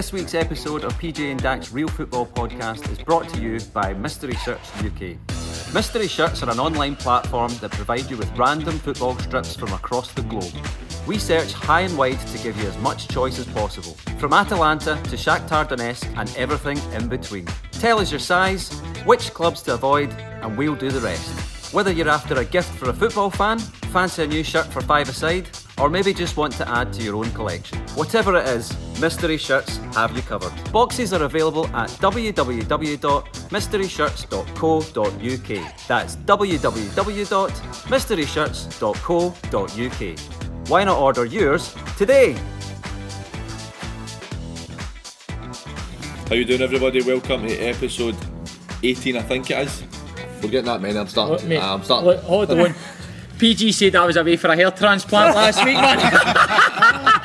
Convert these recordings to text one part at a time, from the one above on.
This week's episode of PJ and Dak's Real Football Podcast is brought to you by Mystery Shirts UK. Mystery Shirts are an online platform that provide you with random football strips from across the globe. We search high and wide to give you as much choice as possible, from Atalanta to Shakhtar Donetsk and everything in between. Tell us your size, which clubs to avoid, and we'll do the rest. Whether you're after a gift for a football fan, fancy a new shirt for five aside, or maybe just want to add to your own collection. Whatever it is, Mystery Shirts have you covered. Boxes are available at www.mysteryshirts.co.uk. That's www.mysteryshirts.co.uk. Why not order yours today? How you doing, everybody? Welcome to episode 18, I think it is. We're getting that many. I'm starting. Look, mate, uh, I'm starting. look, hold on. PJ said I was away for a hair transplant last week, man.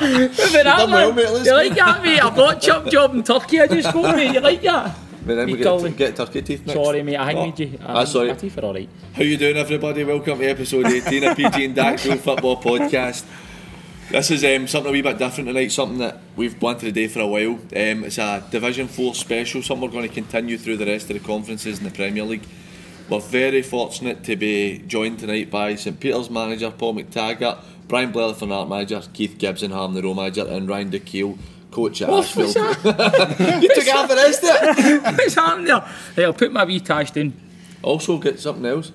Moving done on, well, mate, let's You go. like that, mate? I bought chop job in Turkey. I just got, mate. You like that? But then we get, call get turkey teeth next. Sorry, mate. I Oh, hanged you. Ah, sorry. My teeth are alright. How you doing, everybody? Welcome to episode 18 of PJ and Dak Real Football Podcast. This is um, something a wee bit different tonight. Something that we've wanted to do for a while. Um, it's a Division Four special. Something we're going to continue through the rest of the conferences in the Premier League. We're very fortunate to be joined tonight by St Peter's manager Paul McTaggart, Brian Blair, the art manager, Keith Gibsonham, the row manager, and Ryan DeKeel, coach at Ashfield. you took half the rest of it. what's happening there? Hey, I'll put my wee tash down. Also, get something else.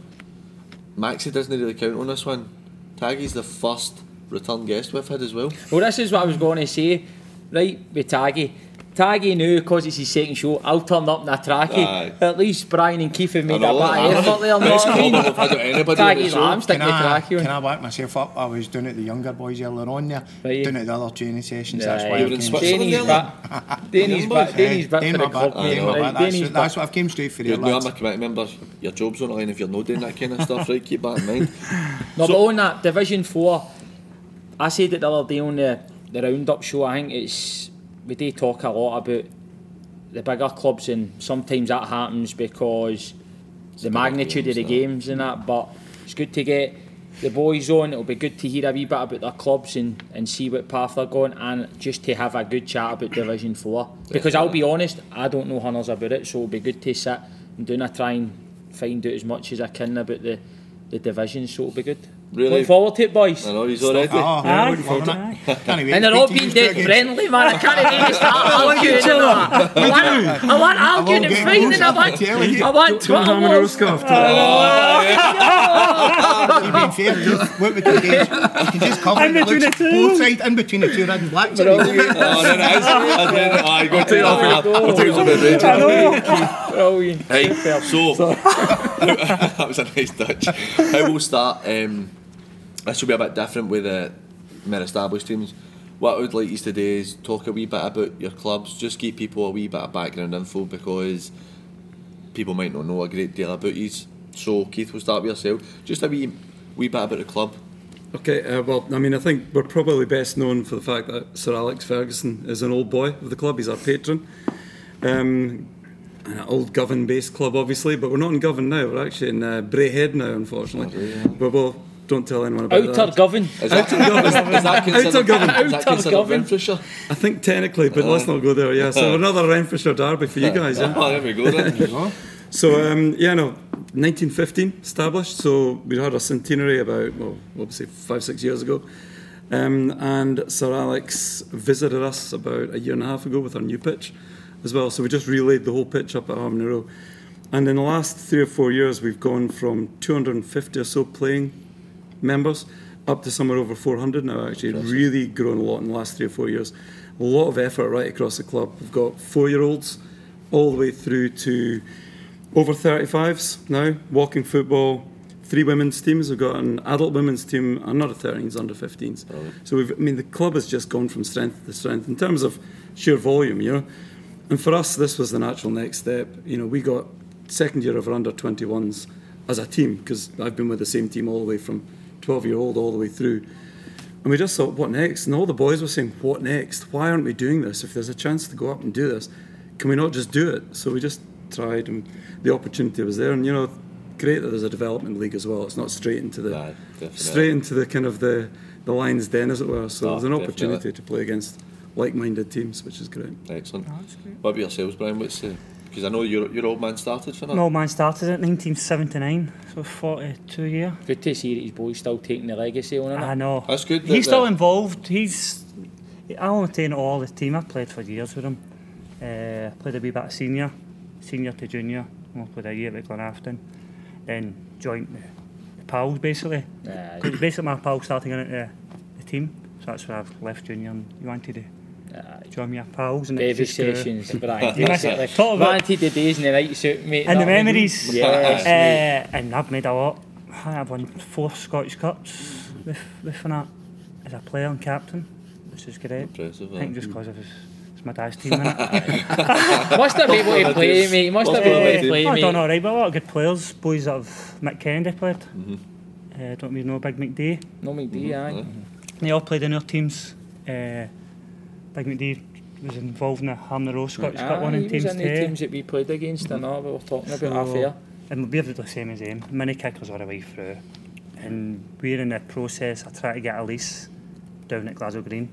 Maxie doesn't really count on this one. Taggy's the first return guest we've had as well. Well, this is what I was going to say. Right, with Taggy. Taggy now, because it's his second show, I'll turn up in a trackie. Aye. At least Brian and Keith have made a know. effort there, Best had anybody on the show. stick Can the I, trackie can. I back myself up? I was doing it the younger boys earlier on there, Right. doing it the other training sessions. Yeah, that's why I came Danny's back. Danny's back. Danny's back for the club. That's, what I've came straight for You're. I'm a committee member. Your job's on the line if you're not doing that kind of stuff, right? Keep that in mind. No, So- but on that Division Four, I said it the other day on the the roundup show. I think it's we do talk a lot about the bigger clubs, and sometimes that happens because the magnitude of the games and that. But it's good to get the boys on. It'll be good to hear a wee bit about their clubs and, and see what path they're going, and just to have a good chat about Division Four. Because I'll be honest, I don't know hunters about it, so it'll be good to sit and do and try and find out as much as I can about the the divisions. So it'll be good. Really? Looking forward to it, boys. I know he's already. Oh, Aye. yeah, looking forward to it. Can't wait And they're all being dead again. friendly, man. I can't even start arguing. and that. I want, I want arguing and fighting. I want. I want Twitter wars. You've been fair to what we can do. is You can just cover In between the two. Both sides, in between the two red and black. Oh, there it is. And then, oh, I got to take off. I'll take some of the Brilliant. Right, so that was a nice touch. How we'll start. Um, this will be a bit different with the more established teams. What I would like you to do is talk a wee bit about your clubs. Just give people a wee bit of background info because people might not know a great deal about you. So Keith, we'll start with yourself. Just a wee wee bit about the club. Okay, uh, well, I mean, I think we're probably best known for the fact that Sir Alex Ferguson is an old boy of the club. He's our patron. Um, an old Govan based club, obviously, but we're not in Govan now. We're actually in uh, Braehead now, unfortunately. But well, don't tell anyone about Outer that. Govan. Is that Outer Govan. Is that Outer considered Govan. Renfrewshire? I think technically, but let's not go there. Yeah, so another Renfrewshire derby for you guys. Yeah. Oh, there we go then. So um, yeah, no, 1915 established. So we had our centenary about well, obviously five six years ago, um, and Sir Alex visited us about a year and a half ago with our new pitch, as well. So we just relayed the whole pitch up at Harmony Row, and in the last three or four years, we've gone from 250 or so playing members up to somewhere over 400 now. Actually, really grown a lot in the last three or four years. A lot of effort right across the club. We've got four-year-olds all the way through to over 35s now, walking football, three women's teams. We've got an adult women's team, another 13s, under 15s. So we've, I mean, the club has just gone from strength to strength in terms of sheer volume, you know. And for us, this was the natural next step. You know, we got second year of our under 21s as a team because I've been with the same team all the way from 12 year old all the way through. And we just thought, what next? And all the boys were saying, what next? Why aren't we doing this? If there's a chance to go up and do this, can we not just do it? So we just tried, and the opportunity was there. And you know, great that there's a development league as well. It's not straight into the Aye, definitely. straight into the kind of the the lion's den, as it were. So No, there's an definitely. opportunity to play against like-minded teams, which is great. Excellent. Oh, what about yourselves, Brian? What's the because I know your your old man started for that. My old man started it in 1979, so 42 years. Good to see that his boy's still taking the legacy on I it. know. That's good. that He's still involved. He's. I only taken it all the team. I played for years with him. Uh, played a wee bit of senior, senior to junior. I played a year at Glenafton. Then joined the, the pals basically. Aye. 'Cause basically my pal started getting into the team, so that's where I've left junior and you wanted to Aye. Join me pals and it Baby just grew. sessions, Brian. You miss it. basically. Talk about- Wanted the days in the night suit, mate. And the that one. memories. Yes. Uh, and I've made a lot. I've won four Scottish Cups with, with that as a player and captain, which is great. Impressive. I think eh? just because of his, my dad's team, innit? Must have been able to play, mate. Must have been able to play, I've done mate. alright, but a lot of good players. Boys that have Mick Kennedy played. Mm-hmm. Uh, don't we know Big McD? No, mate, D, aye. They all played in our teams. Uh, Big McD was involved in the Hamner O Scott, Scott ah, one in teams two. teams that we played against and all, we were talking about half here. And we're the same as him. Mini kickers are away way through. And we're in the process of trying to get a lease down at Glasgow Green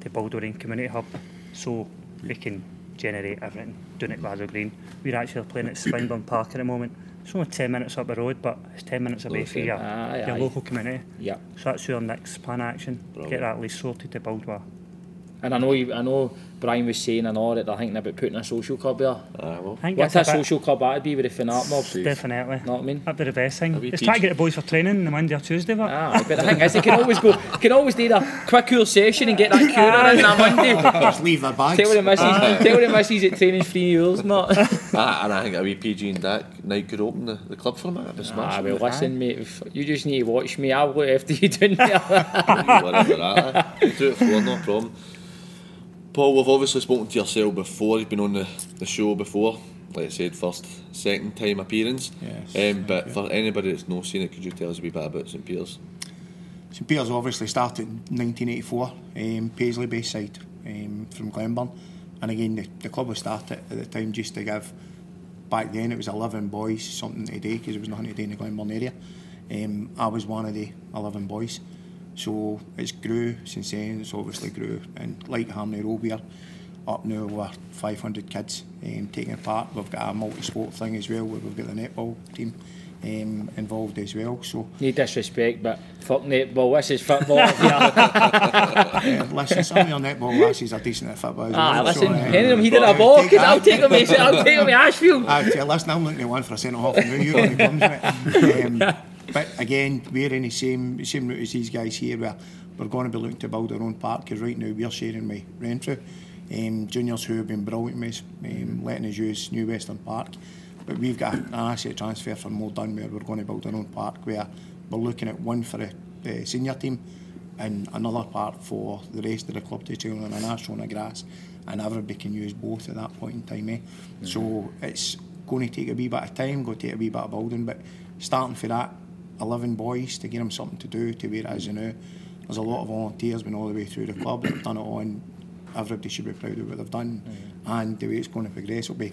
to build our community hub so we can generate everything down at Glasgow Green. We're actually playing at Swinburne Park at the moment. It's only 10 minutes up the road, but it's 10 minutes away from your, aye, your aye. local community. Yeah. So that's your next plan action. Brilliant. Get that lease sorted to build. And I know, you, I know Brian was saying and all that they're thinking about putting a social club there. Aye, well, I think What a a social club that'd be with the Finnart mob. See. Definitely. Know what I mean? That'd be the best thing. Have we Just try to get the boys for training on the Monday or Tuesday. But Ah, but the thing is, they can always go, can always do the quick cool session and get that cure in on Monday. Just leave their bags. Tell the missus, tell the missus that training's three euros, not. ah, and I think a wee PJ and Dak night could open the, the club for them. That'd be Ah, smashing. well, listen, mate, if you just need to watch me. I'll look after you down there. Whatever that. eh? Do it for no problem. Paul, we've obviously spoken to yourself before. You've been on the, the show before. Like I said, first, second time appearance. Yes, Um, but for anybody that's not seen it, could you tell us a wee bit about St Peter's? St Peter's obviously started in 1984, um, Paisley based side um, from Glenburn. And again, the, the club was started at the time just to give, back then it was 11 boys something to do because there was nothing to do in the Glenburn area. Um, I was one of the 11 boys. So it's grew since then, it's obviously grew. And like Harmony Row, we're up now over 500 kids um, taking part. We've got a multi-sport thing as well where we've got the netball team um, involved as well. So No disrespect, but fuck netball, this is football. yeah. Uh, listen, some of your netball lasses are decent at football as Ah, well. listen, so, uh, any of them he did a ball, because I'll take him, I'll take him to Ashfield. Tell- listen, I'm looking at one for a centre half. You're on the comes with um, But again, we're in the same same route as these guys here, where we're going to be looking to build our own park. Because right now we're sharing with Renfrew, um, juniors who have been brilliant with us, um, letting us use New Western Park. But we've got an asset transfer from Moldon where we're going to build our own park, where we're looking at one for the, the senior team and another part for the rest of the club to train on an ash on the grass and everybody can use both at that point in time eh? so it's going to take a wee bit of time going to take a wee bit of building but starting for that 11 boys to get them something to do to where it is now there's a lot of volunteers been all the way through the club that have done it all and everybody should be proud of what they've done mm. and the way it's going to progress will be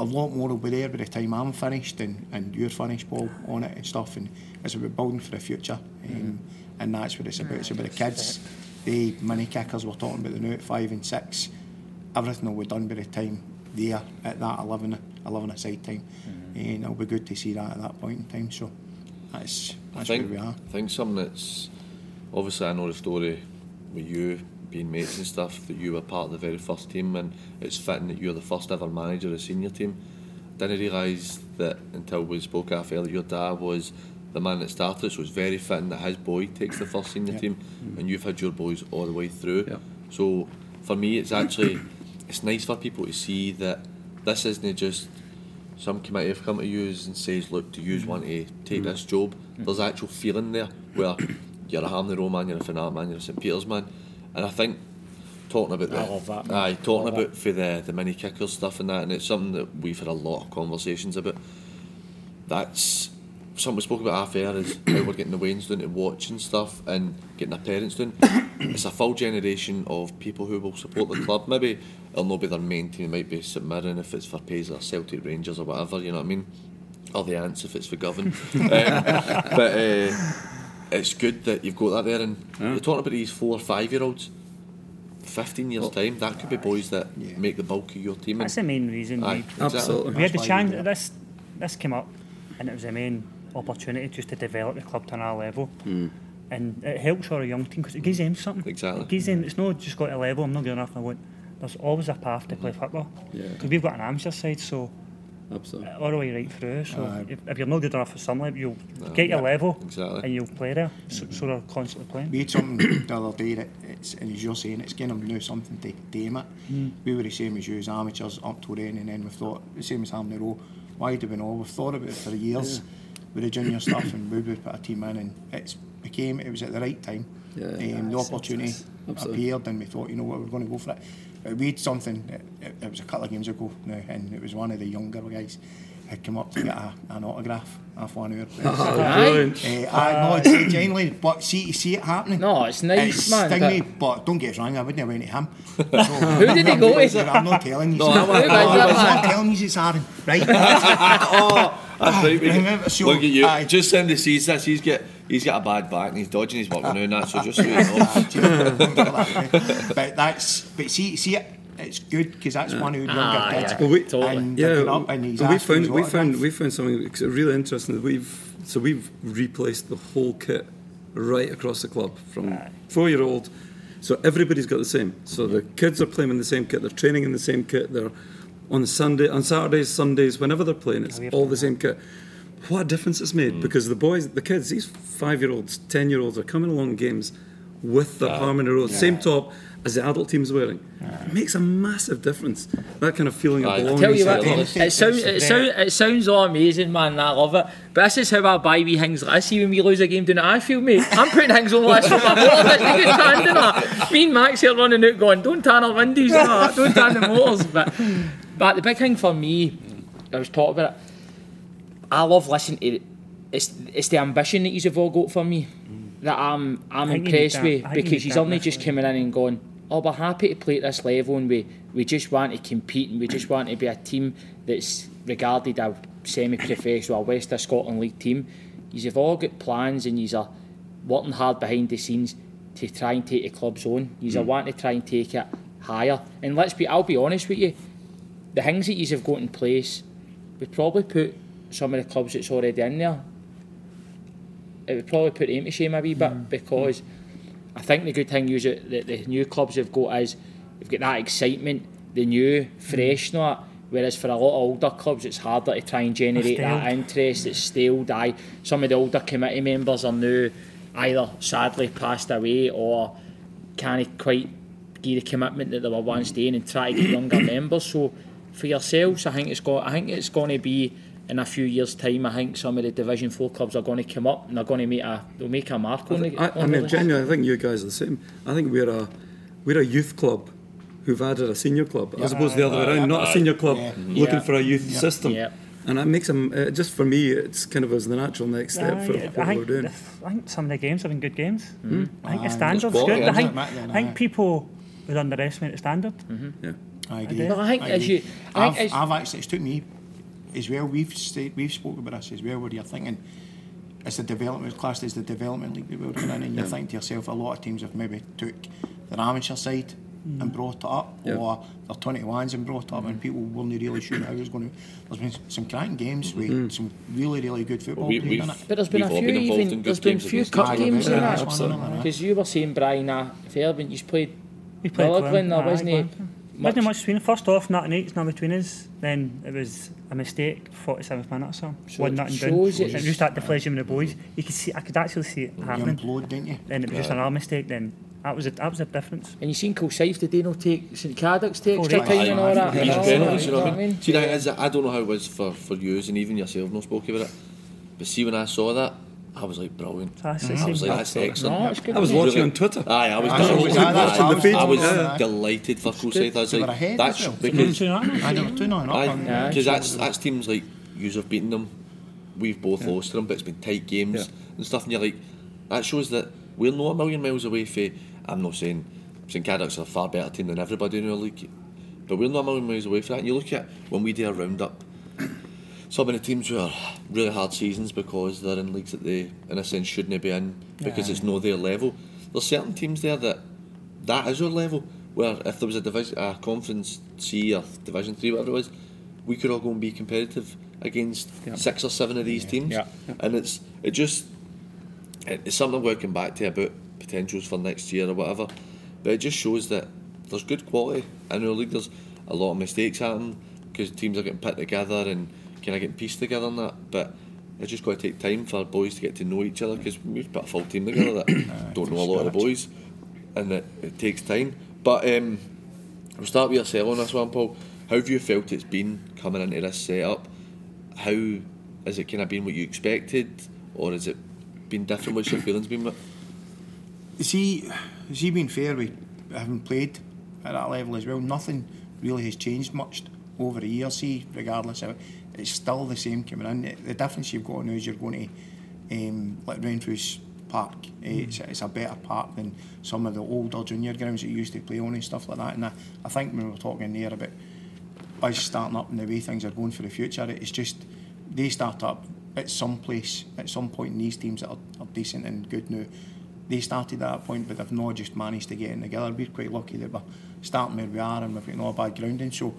a lot more will be there by the time I'm finished and, and you're finished, Paul, on it and stuff. And it's about building for the future. Mm-hmm. Um, and that's what it's about. It's about the kids, the mini kickers we're talking about the now at five and six. Everything will be done by the time there at that 11, 11 aside time. Mm-hmm. And it'll be good to see that at that point in time. So that's, I think, where we are. I think something that's obviously I know the story with you being mates and stuff that you were part of the very first team and it's fitting that you're the first ever manager of the senior team. Didn't realise that until we spoke after earlier, your dad was the man that started it, so it's very fitting that his boy takes the first senior Yeah. team mm. and you've had your boys all the way through. Yeah. So for me it's actually it's nice for people to see that this isn't just some committee have come to you and says, look, do you want to take this job? Mm. There's actual feeling there where you're a Harmony Row man, you're a Finnart man, you're a St Peter's man. And I think talking about the I love that, man. aye, talking about for the the mini kickers stuff and that, and it's something that we've had a lot of conversations about. That's something we spoke about half air is how we're getting the Waynes doing to watch and stuff and getting their parents doing. it's a full generation of people who will support the club. Maybe it'll not be their main team, it might be St Mirren if it's for Paisley or Celtic Rangers or whatever, you know what I mean? Or the Ants if it's for Govan. um, but uh, it's good that you've got that there and you're talking about these four or five year olds. 15 years' time, that could be boys that Yeah. make the bulk of your team. That's the main reason. Aye, we, exactly. Absolutely. we had the That's why we chance. do. This this came up, and it was the main opportunity just to develop the club to another level. Hmm. And it helps for a young team because it gives them something. Exactly. It gives them. It's not just got a level. I'm not good enough. I want. There's always a path to play football. Yeah. Because we've got an amateur side, so Absolutely. Uh, all the way right through. So Aye. if, if you're not good enough for some level, you'll get your yeah, level exactly. and you'll play there. So, mm. so they're constantly playing. We had something the other day that it's, and as you're saying, it's getting them now something to, to aim at. We were the same as you as amateurs up to then, and then we thought the same as Harmony Row. Why do we know? We've thought about it for years with the junior stuff, and we would put a team in, and it became it was at the right time. Yeah. um, the opportunity appeared, and we thought, you know what, we're going to go for it. We had something. It, it, was a couple of games ago now, and it was one of the younger guys had come up to get a, an autograph off one of our players. Oh, brilliant. Uh, I know it's genuinely, but see, see it happening. No, it's nice, it's man, Sting but- me, but don't get us wrong, I wouldn't have went to him. So, Who did he go to? I'm not telling you. No, sir. I want- Who was that, I'm not telling you it's Aaron, right? oh, that's right. mate. remember, so, Look at you. aye. Just somebody sees this. He's got he's got a bad back and he's dodging his work now and that. So just so you know. but that's, but see, see it, it's good because that's one who younger Ah, kids. yeah. Well, we- Totally. And Yeah, up and he's we asked for his found we found we found something really interesting. that We've so we've replaced the whole kit right across the club from four year old. So everybody's got the same. So the kids are playing in the same kit. They're training in the same kit. They're on Sunday, on Saturdays, Sundays, whenever they're playing, it's Yeah, all done the same kit. What a difference it's made mm. because the boys, the kids, these five year olds, ten year olds are coming along games with the Harmony Row, same top as the adult team's wearing. It makes a massive difference. That kind of feeling of Aye. belonging. Tell you to what, it sounds it, sound, it sounds all amazing, man. I love it. But this is how I buy wee things like I see when we lose a game down at Anfield, mate. I'm putting things on this for my motor. It's like it's tanned and that. Me and Max here running out going, don't tan our windows, and that, don't tan the motors. But but the big thing for me, I was talking about it. I love listening to it. It's it's the ambition that he's have all got for me that I'm I'm I impressed that. with I because he's only just coming in and going, oh, we're happy to play at this level and we, we just want to compete and we just want to be a team that's regarded a semi-professional, a West of Scotland League team. You've all got plans and you're working hard behind the scenes to try and take the club's on. You're wanting to try and take it higher. And let's be, I'll be honest with you, the things that you've got in place we'd probably put some of the clubs that's already in there it would probably put them to shame a wee bit mm, because mm. I think the good thing you that the new clubs have got is they've got that excitement, the new, mm. fresh, and all that. Whereas for a lot of older clubs, it's harder to try and generate that interest. It's stale. Die. Some of the older committee members are now either sadly passed away or can't quite give the commitment that they were once doing and try to get younger members. So for yourselves, I think it's got. I think it's going to be in a few years' time. I think some of the Division Four clubs are going to come up and they're going to make a. They'll make a mark on the. I, I mean, the genuinely, I think you guys are the same. I think we're a we're a youth club who've added a senior club, as opposed to the other way around. Not a senior club Yeah. looking Yeah. for a youth system. Yeah. And that makes them uh, just for me. It's kind of as the natural next step Aye, for I what we're think, doing. I think some of the games have been good games. Hmm. I think Aye, the standard's quality, good. I think, it, Matt, then, I think people would underestimate the standard. Yeah. I agree. Well, I think I as agree. you- I think I've, as- I've actually, it's took me as well. We've stayed, we've spoken about this as well. Where you're thinking, it's the development class, is the development league that we're in, and you're thinking to yourself, a lot of teams have maybe took their amateur side and brought it up, Yeah. or their 21s and brought it up, and people weren't really sure how it was going to. There's been some cracking games with some really, really good football We- played we've- in it. But there's been We've a few been even. There's been games few against cup games in that. absolutely. Because you were saying Brian, uh, Fairbairn, you played. We played Mulligan, Glen, there aye, wasn't Glen. he? Wasn't much between First off, not nothing eight, nothing between us. Then it was a mistake, 47th minute or so. So One it nothing down. shows It it's- was just at the pleasure of the boys. You could see, I could actually see it happening. You happening. implode, didn't you? Then it was just another mistake. Then that was a, that was a difference. And you seen Kilsyth, did they not take St Cadoc's take Oh, extra right. time and all that? aye. and Each all penalties, you know what I mean? See, that is, I don't know how it was for, for you and even yourself, no spoke about it. But see, when I saw that, I was like, brilliant. So that's the I was like, that's excellent. No, it's good. I was watching on Twitter. Aye, I was, I delighted. was- I- that's- Aye, I was- I was I was- delighted for Forsyth. I was like, ahead that's well. because Two. I don't, two nothing up. Aye, because that's that's teams like you have beaten them. We've both lost to them, but it's been tight games Yeah. and stuff. And you're like, that shows that we're not a million miles away from. I'm not saying St Cadoc's are a far better team than everybody in our league, but we're not a million miles away from that. And you look at when we do a roundup, of the teams who are really hard seasons because they're in leagues that they, in a sense, shouldn't be in because it's not their level. There's certain teams there that that is our level. where if there was a division, a conference C or Division Three, whatever it was, we could all go and be competitive against Yeah. six or seven of these teams. Yeah. And it's it just it- it's something we're coming back to about potentials for next year or whatever. But it just shows that there's good quality in our league. There's a lot of mistakes happen because teams are getting put together and kind of getting pieced together and that. But it's just got to take time for our boys to get to know each other because we've put a full team together that don't know a lot of the boys, and it, it takes time. But um, we'll start with yourself on this one, Paul. How have you felt it's been coming into this setup? How has it kind of been what you expected, or has it been different? What's your feelings been? With? Is he, has he been fair with having played at that level as well? Nothing really has changed much over the years. See, regardless of it, it's still the same coming in. The- difference you've got now is you're going to um, like Renfrew's Park. Eh, It's, it's a better park than some of the older junior grounds that you used to play on and stuff like that. And I, I think when we were talking there about us starting up and the way things are going for the future, it's just they start up at some place, at some point in these teams that are, are decent and good now. They started at that point, but they've not just managed to get in together. We're quite lucky that we're starting where we are and we've got no bad grounding. So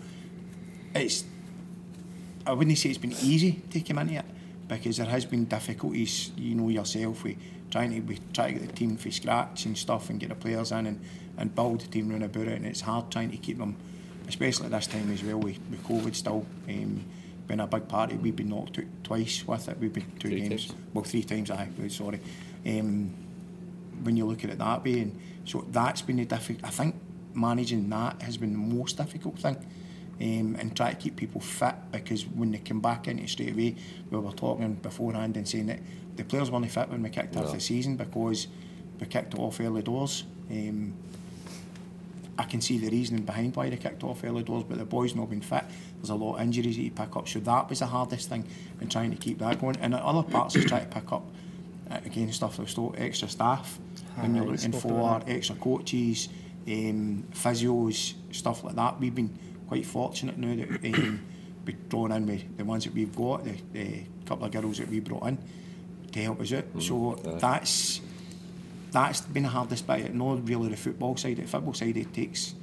it's, I wouldn't say it's been easy to come into it because there has been difficulties, you know yourself, with trying to we try to get the team from scratch and stuff and get the players in and, and build the team round about it and it's hard trying to keep them, especially at this time as well with, with COVID still. Um, been a big party, we've been knocked out twice with it, we've been two Three games, times. well three times I sorry. Um, when you look at it that way and so that's been the difficult I think managing that has been the most difficult thing um, and try to keep people fit because when they come back into straight away, we were talking beforehand and saying that the players weren't fit when we kicked off the season because we kicked it off early doors. Um, I can see the reasoning behind why they kicked off early doors, but the boys not been fit. There's a lot of injuries that you pick up, so that was the hardest thing in trying to keep that going. And at other parts, is trying to pick up uh, again stuff like still extra staff when you're Aye, looking for extra coaches, um, physios, stuff like that. We've been quite fortunate now that um, we've drawn in with the ones that we've got, the, the couple of girls that we brought in to help us out. so aye. that's that's been the hardest bit. Not really the football side. The football side it takes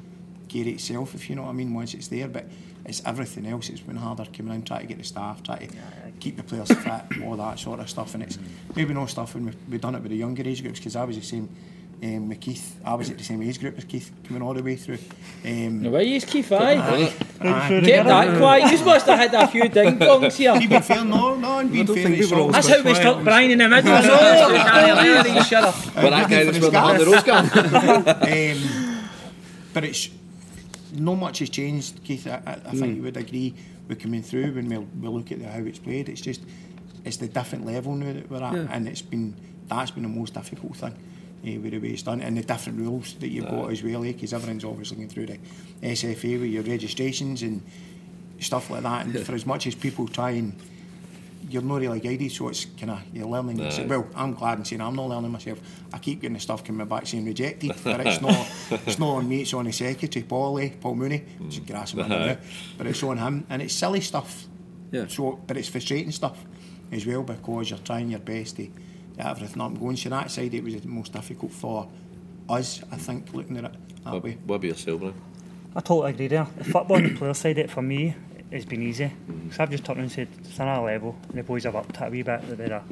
care of itself, if you know what I mean, once it's there. But it's everything else. It's been harder coming in, trying to get the staff, trying to keep the players fit, all that sort of stuff. And it's maybe no stuff when we've, we've done it with the younger age groups because I was the same. Um, with Keith, I was at the same age group as Keith, coming all the way through. Um, No way, you Keith, aye. aye, aye. Keep that quiet. You must have had a few ding dongs here. He been fair, no, no, and being don't fair. think we it's were all- always That's how we stuck Brian in the middle. So you can't let him shut up. But that guy that's wearing the hand the rose gun. um, but it's not much has changed, Keith. I, I, I think you would agree with coming through when we, we look at the, how it's played. It's just it's the different level now that we're at, and it's been that's been the most difficult thing. Uh, with the way it's done and the different rules that you've got as well, because everyone's obviously going through the SFA with your registrations and stuff like that. And for as much as people try and you're not really guided, so it's kind of you're learning. Well, I'm glad and saying I'm not learning myself. I keep getting the stuff coming back saying rejected, but it's not. it's not on me. It's on the secretary, Paul, eh, Paul Mooney. Grass man now, but it's on him, and it's silly stuff. Yeah. So, but it's frustrating stuff as well because you're trying your best to everything up and going. So that side, it was the most difficult for us, I think, looking at it that What, way. what about yourself, Brian? I totally agree there. The football on the player side, it for me, it's been easy. Mm. So I've just turned around and said, it's another level, and the boys have upped it a wee bit. They're better.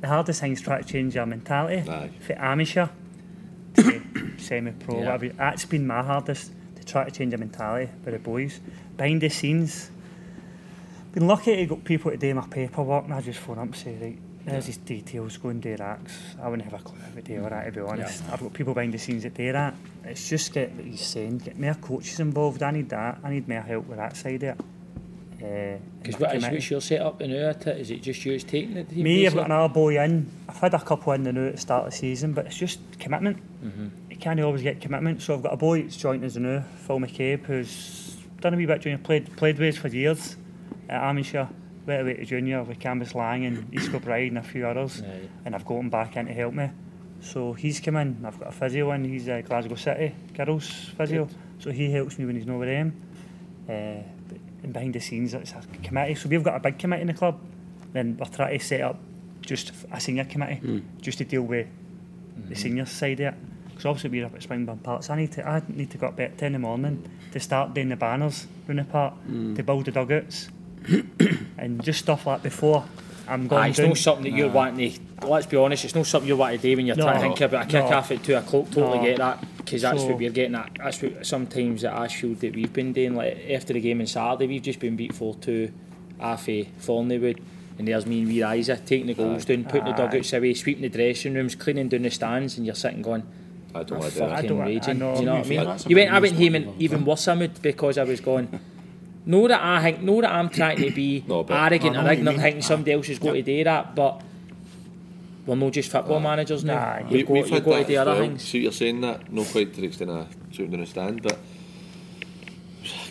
The hardest thing is trying to change your mentality Aye. for amateur to semi-pro. Yeah. whatever. That's been my hardest, to try to change your mentality with the boys. Behind the scenes, been lucky to got people to do my paperwork, and I just phone up and say, right, there's these details, going do racks. I wouldn't have a clue how to do all that, to be honest. I've got people behind the scenes that do that. It's just get what he's saying, get more coaches involved. I need that. I need more help with that side of it. Uh, Because my what is what's your setup in now? Is it just you taking it? Me, I've got another boy in. I've had a couple in the new at the start of the season, but it's just commitment. You can't always get commitment. So I've got a boy that's joined us new, Phil McCabe, who's done a wee bit junior, played played with us for years at Amisha, went away to junior with Cambuslang and East Bride and a few others, Right. and I've got him back in to help me. So he's come in. I've got a physio in. He's a Glasgow City girls physio, so he helps me when he's not with them. Uh, and behind the scenes, it's a committee. So we've got a big committee in the club. Then we're trying to set up just a senior committee, hmm. just to deal with the mm-hmm. senior side of it. because obviously we're up at Springburn Park, so I need to I need to go up at 10 in the morning to start doing the banners round the park, hmm. to build the dugouts, and just stuff like before I'm going Aye, it's down. not something that you're wanting to. Let's be honest, it's not something you're wanting to do when you're No. trying to think about a kick No. off at two o'clock. Totally No. get that because that's So- what we're getting at. That's what sometimes at Ashfield that we've been doing. Like after the game on Saturday, we've just been beat four two off of Thornliewood. And there's me and wee Isa taking the goals down, putting the Aye. dugouts away, sweeping the dressing rooms, cleaning down the stands, and you're sitting going, I don't want to do that. I don't- I know. Do you know what I mean? That's a You went, I went useful, home in even worse mood because I was going. Know that I think, know that I'm trying to be No, arrogant I or ignorant, thinking somebody else has got to do that, but we're not just football managers now. Nah, You've We, got, we've you've got to do other well. things. So you're saying that, not quite to the extent shooting down the but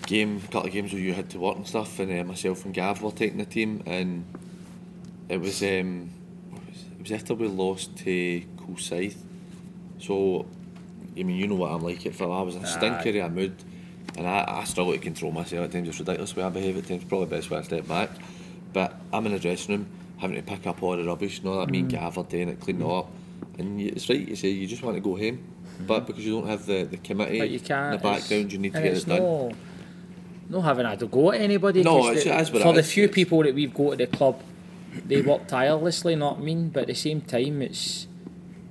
game, couple of games where you had to work and stuff, and uh, myself and Gav were taking the team, and it was um, was it? it was after we lost to Coolside. So, I mean, you know what I'm like Phil. I was in a stinker a mood, and I, I struggle to control myself at times. It's ridiculous the way I behave at times. Probably the best way I step back. But I'm in the dressing room having to pick up all the rubbish. You know that me mm. and Gav are doing it, cleaning it up, and you, it's right. You say you just want to go home, mm-hmm. but because you don't have the, the committee But you in can't. the background, you need to get it's it done. No, no having had to go at anybody. No, 'cause it's- the- it is what for it the is. few It's- people that we've got at the club, they work tirelessly. Not I mean, but at the same time, it's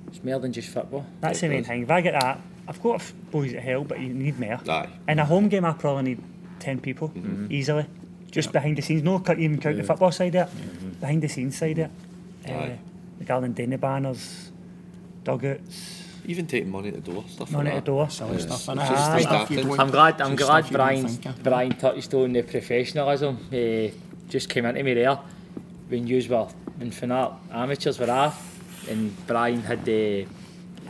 it's more than just football. That's the main thing. If I get that, I've got f- boys at hell, but you need more. Aye. In a home game, I probably need 10 people easily. Just behind the scenes. No, cut even count the football side of it. Behind the scenes side of it. Uh, Aye. regarding dinner banners, dugouts, Even taking money at the door, stuff money like at the that. door. Silly stuff, it's innit? just Stuff stuff you that- don't- I'm glad. I'm glad stuff you don't Brian. Brian touched on the professionalism. Uh, just came into me there when you were infinite amateurs were off, and Brian had uh,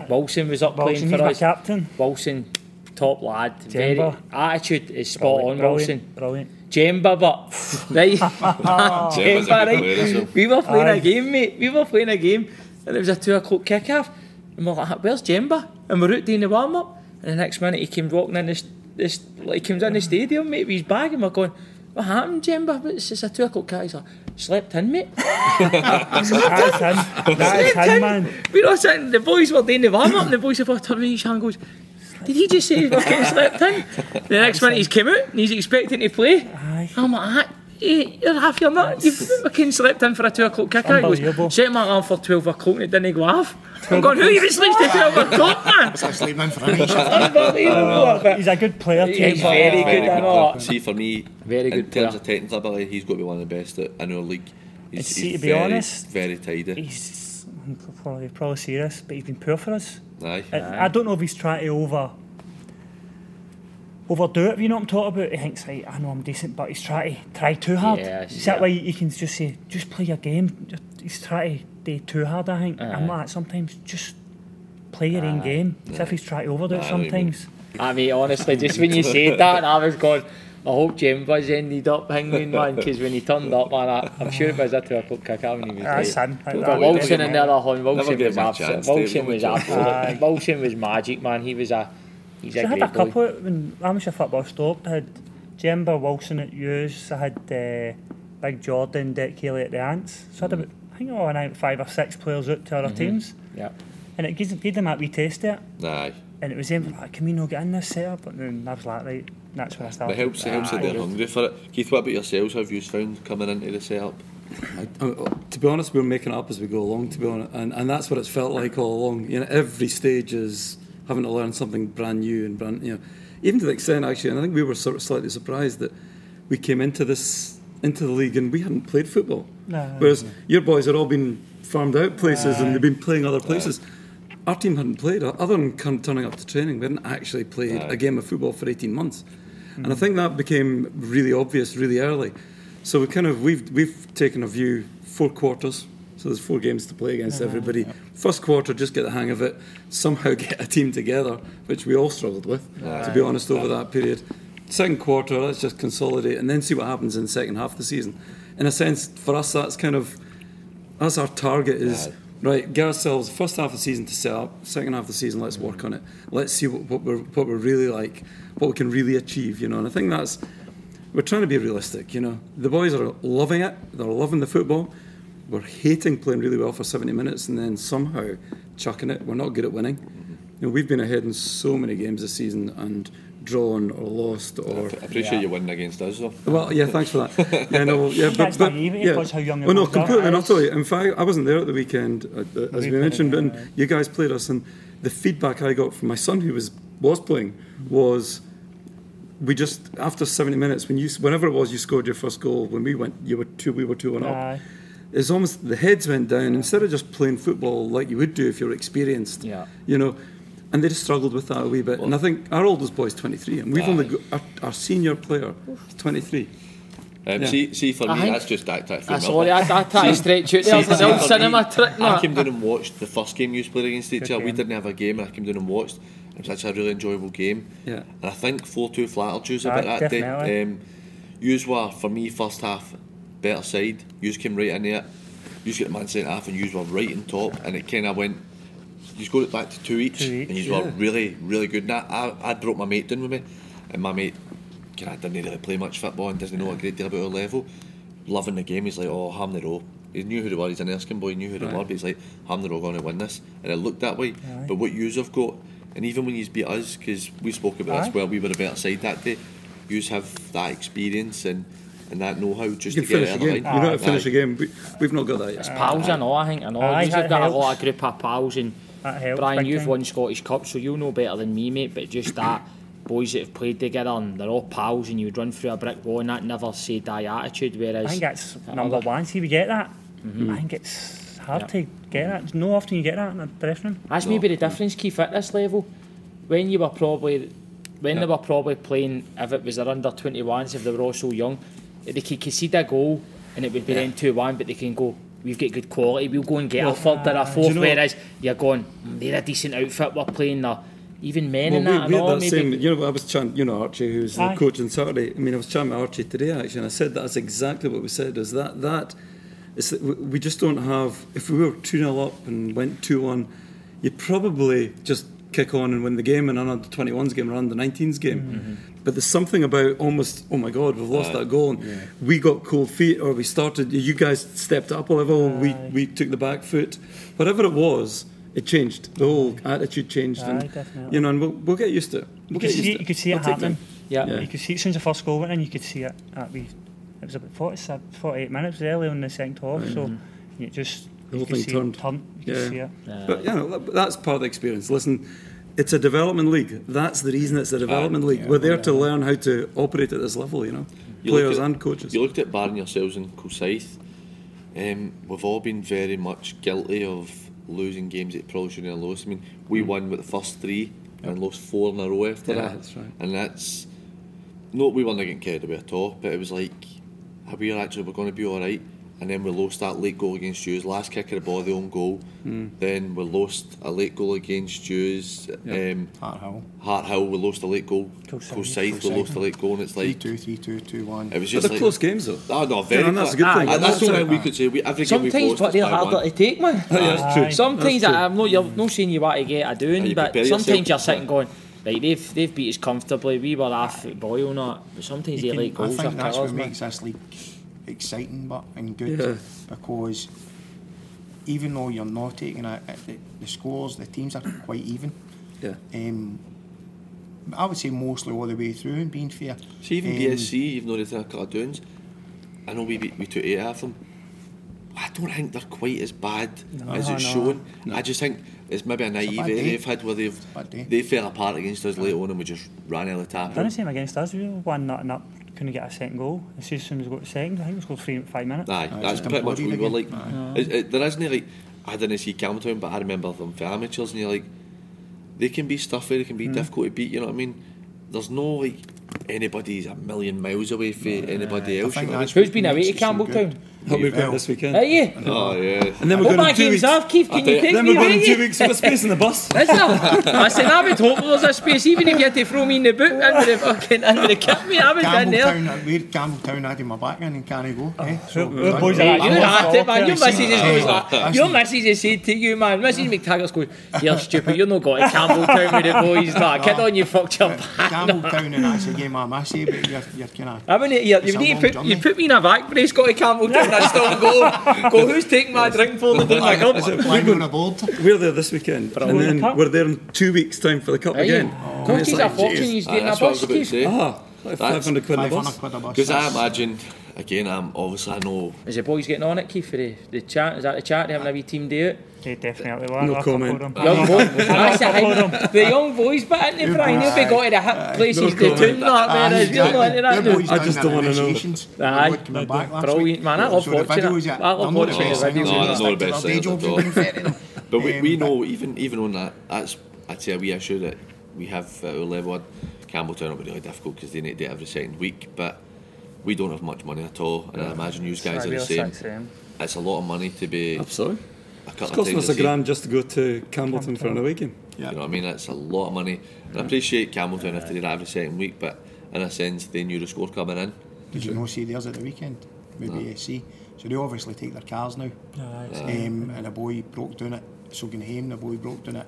Wilson was up Wilson, playing for my us. captain. Wilson, top lad. Very attitude is spot on. Wilson. Brilliant. Jemba, but right, Jemba's a good Jemba, player as well. right. We were playing Aye. a game, mate. We were playing a game, and it was a two o'clock kick off. And we're like, "Where's Jemba?" And we're out doing the warm up, and the next minute he came walking in this, this like he comes in the stadium, mate, with his bag, and we're going, "What happened, Jemba?" But it's just a two o'clock kick. He's like, "Slept in, mate." That's him. That is Slept him, in. man. We were sitting, the boys were doing the warm up, and the boys have turned around each hand and goes. Did he just say he fucking slept in? The next minute he's come out and he's expecting to play. Aye. I'm like, "Ah, eh, you're half your nut. You've fucking slept in for a two o'clock kick out. He Unbelievable. goes, set my alarm for 12 o'clock and it didn't go off. I'm going, who even sleeps to 12 o'clock, man? It's like sleeping in for a night. Unbelievable. He's a good player too. He's but, very uh, good, I know. See, for me, Very good in terms player. of technical ability, he's got to be one of the best at- in our league. He's, see, he's to be very, honest, very tidy. He's probably, probably serious, but he's been poor for us. Aye. I, I don't know if he's trying to over overdo it. if You know what I'm talking about? He thinks, right, I know I'm decent, but he's trying to try too hard. Yes, Is that yeah. why you can just say, just play your game? He's trying to do too hard. I think. I'm like sometimes. Just play your own Aye. game. As if he's trying to overdo it Aye, I know what you mean. sometimes. I mean, honestly, just when you said that, I was going, I hope Jemba's ended up hanging, man, because when he turned up, man, I, I'm sure it was a two o'clock kick out when he was That's there. Like But that. Wilson on the other hand, Wilson was him a absolute. chance, Wilson David, was would you? absolute. Wilson was magic, man. He was a. He's So a I had great a boy. couple when amateur football stopped. I had Jemba Wilson at Hughes. I had uh, Big Jordan, Dick Kelly at the Ants. So I had about, I think I went out five or six players out to other teams. Yeah. And it gives, gave them that wee taste of it. Aye. And it was them like, can we not get in this setup? But then I was like, right, that's when I started. It helps, it helps that Aye. they're hungry for it. Keith, what about yourselves? How have you found coming into the setup? I, I, to be honest, we're making it up as we go along. To be honest, and, and that's what it's felt like all along. You know, every stage is having to learn something brand new and brand. You know, even to the extent actually, and I think we were sort of slightly surprised that we came into this into the league and we hadn't played football. No. Whereas your boys had all been farmed out places and they've been playing other places. Our team hadn't played, other than turning up to training, we hadn't actually played Aye. a game of football for 18 months. And I mm. think that became really obvious really early. So we kind of we've we've taken a view four quarters. So there's four games to play against uh-huh. everybody. First quarter, just get the hang of it. Somehow get a team together, which we all struggled with, to be honest, over that period. Second quarter, let's just consolidate and then see what happens in the second half of the season. In a sense, for us, that's kind of that's our target is right. Get ourselves first half of the season to set up. Second half of the season, let's work on it. Let's see what, what we're what we're really like, what we can really achieve. You know, and I think that's we're trying to be realistic. You know, the boys are loving it. They're loving the football. We're hating playing really well for 70 minutes and then somehow chucking it. We're not good at winning. You know, we've been ahead in so many games this season and drawn or lost or. I appreciate you winning against us though. Well, yeah, thanks for that. Yeah, no, yeah, but, That's but yeah. because how young the oh no, completely, and I'll It's- tell you. In fact, I wasn't there at the weekend, uh, uh, as We we mentioned, but played, and you guys played us, and the feedback I got from my son, who was was playing, was we just after 70 minutes when you whenever it was you scored your first goal when we went you were two we were two and up Aye. It's almost the heads went down instead of just playing football like you would do if you're experienced Yeah. you know and they just struggled with that a wee bit and I think our oldest boy's 23 and we've only got our, our senior player is 23 Um, Yeah. see, see, for me, think- that's just that. that Ah, sorry, I, I try to stretch out there. See, It's a see, cinema me, trick, I came down and watched the first game you played against each other. We didn't have a game, and I came down and watched. It was actually a really enjoyable game. Yeah. And I think 4 2 flattered you a bit that day. definitely. Um, yous were, for me, first half better side. Yous came right in there. Yous got the man centre half, and yous were right in top, and it kind of went. Yous got it back to two each, Two each, and yous were really, really good. And I, I, I brought my mate down with me, and my mate kind of didn't really play much football and doesn't know a great deal about our level. Loving the game, he's like, oh, Ham the Row. He knew who they were, he's an Erskine boy, he knew who they Right. were, but he's like, Ham the Row going to win this. And it looked that way. But what yous have got, and even when yous beat us, because we spoke about Aye. this, well, we were a better side that day, yous have that experience and, and that know how just you to get finish it a over the you know how to finish Aye. a game we, we've not got that yet uh, Pals, I know, I think, I know. Aye, You've that got a lot of group of pals and That helps Brian, you've time. won Scottish Cup, so you'll know better than me, mate. But just that, boys that have played together and they're all pals, and you'd run through a brick wall, and that never say die attitude. Whereas I think that's that number other- one. See, we get that. Mm-hmm. I think it's hard Yeah. to get that. It's no often you get that in a dressing That's No. maybe the difference, Keith, at this level. When you were probably, when they were probably playing, if it was their under 21s, if they were all so young, they could concede a goal and it would be then 2 1, but they can go, we've got good quality, we'll go and get a third or a fourth. you know- whereas you're going, "Mm, they're a decent outfit, we're playing, they're even men Well, we, that. we and all, that same, you know, I was chatting, you know, Archie, who's the coach on Saturday. I mean, I was chatting with Archie today, actually, and I said that's exactly what we said. Is that that is that we- we just don't have. If we were two 0 up and went two one, you'd probably just kick on and win the game in an under 21s game or under 19s game. Mm-hmm. But there's something about almost, oh my God, we've lost that goal. And We got cold feet, or we started. You guys stepped up a level. We we took the back foot. Whatever it was, it changed. The whole attitude changed, Aye, and definitely. you know, and we'll, we'll get used to it. We'll You get could used see, to it, you could see it It'll take happening. Yeah. Yeah. You could see it as soon as the first goal went in. You could see it. At we, it was about 40, 48 minutes early on the second half. So it just The you whole could thing see turned. It turn, you could Yeah. see it. But you know, that's part of the experience. Listen, it's a development league. That's the reason it's a development league. We're there to learn how to operate at this level. You know, You players at- and coaches. You looked at Barron yourselves in Kilsyth. Um, we've all been very much guilty of losing games that probably shouldn't have lost. I mean, we won with the first three and lost four in a row after Yeah, that. that's right. And that's not we weren't getting carried away at all, but it was like "Ah, we are actually we're going to be all right. And then we lost that late goal against Jews, last kick of the ball, the own goal. Hmm. Then we lost a late goal against Jews. Um, Hart Hill. Hart Hill, we lost a late goal. Kilsyth. Kilsyth, we lost a late goal, and it's 3 like 2, 3 2, 2 1. it was just like close games though. Oh no, very Yeah, and that's a good thing. And that's That's something we could say. We, every game we've Sometimes, lost but they're harder one. to take, man. That's true. Sometimes That's true. I, I'm not, you're not saying you want to get a doing, you but sometimes yourself. you're sitting going, right, they've, they've beat us comfortably, we were off at Boyle, not. But sometimes You they can- like goals I are think that's what man. makes this league exciting but and good Yeah. because even though you're not taking it, it- the, the scores, the teams are quite even. Yeah. Um, I would say mostly all the way through and being fair. See, even Um, BSC, even though they've done a couple of downs, I know we beat, we took eight off them. I don't think they're quite as bad as it's no. shown. I just think it's maybe a a naive bad area they've had where they've they fell apart against us late on and we just ran out of the tap. Done the same against us. We were one nothing up, couldn't get a second goal. As soon as we got the second, I think we scored three in five minutes. Aye, Aye, that's pretty much what we imploded were like. again. It, it, there isn't like I didn't see Campbeltown, but I remember them for amateurs, and you're like, they can be stuffy, they can be hmm. difficult to beat. You know what I mean? There's no like anybody's a million miles away from anybody I else. You think know what I mean? that's Who's what been away to it good. Campbeltown? Hope we've got this weekend. Are you? Oh yeah. And then we're going in my two game's weeks. off, Keith? Can you you- take Then me we're going in with two you? weeks. We've space in the bus. Is there? Listen, I would hope there was a space, even if you had to throw me in the boot into the fucking into the kit, mate. I would get in there. Campbeltown, we're Campbeltown had my back in and can't he go? eh? So, Our done. boys are Hey, you're off at the it, man. Your off missus is goes like, your missus is said to you, man. Mrs. McTaggart's going, you're stupid. You're not going to Campbeltown with the boys. Like, kid on you fucked your back. Campbeltown and that's a game I miss, eh, but you're, you're kind of... I mean, you, It's you a need to long put, journey. you put me in a back brace, got to Campbeltown. I still go, go, who's taking my drink for the doing my cup? Lying on a board. We're there this weekend, and then Cup? we're there in two weeks' time for the cup Aye. again. God, And he's like, a fortune, he's getting a that's what I bus was about to Keith. say. Ah, like 500 quid a bus. quid a bus. Because I that's- imagine, again, I'm obviously I know Is the boys getting on it, Keith, for the, the chat? Is that the chat? They having a wee team day out? They definitely were. No a couple comment. of them. Young boys, A that's couple of them. the young boys, but ain't they, Brian? They'll be going to the places no to comment. tune that, Aye, whereas we're not into that now. I just don't wanna know. initiations. Aye. They're coming back last Brilliant, week. man. I love watching it. I love not watching the the best videos. things, No, they're they're not the best to their things day at jobs all. and being fair to them. But we, Um, we know even even on that that's I'd say a wee issue that we have at our level. Campbeltown will be really difficult because they need to do it every second week, but we don't have much money at all, and I imagine you guys are the same. same. It's a lot of money to be Absolutely. A It's couple of costing times us a grand just to go to Campbeltown for an away game. Yeah. You know what I mean? That's a lot of money. And I appreciate Campbeltown have to do that every second week, but in a sense, they knew the score coming in. Did you not see theirs at the weekend? Maybe see. So they obviously take their cars now. Um, and a boy broke down it. So home, the boy broke down it.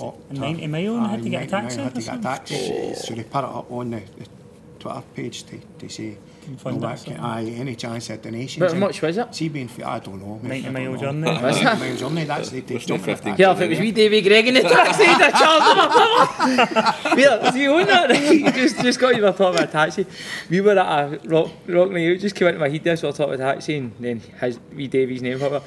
Up A 90 mile and had to get a taxi had to get a something? taxi. So they put it up on the, the Twitter page to, to say, fund no, it or that something? can, aye, any chance of donations. But how much was it? See, being, fit, I don't know. maybe, 90 I don't mile know. journey. 90 mile journey, that's they, they There's jump no 50. Yeah, if it was wee Davy Gregg in the taxi, the Charles Yeah, does he own that? He just, just got you the top of a taxi. We were at a rock, rock night out, just came into my head there, so I top of a taxi, and then his wee Davy's name pop up.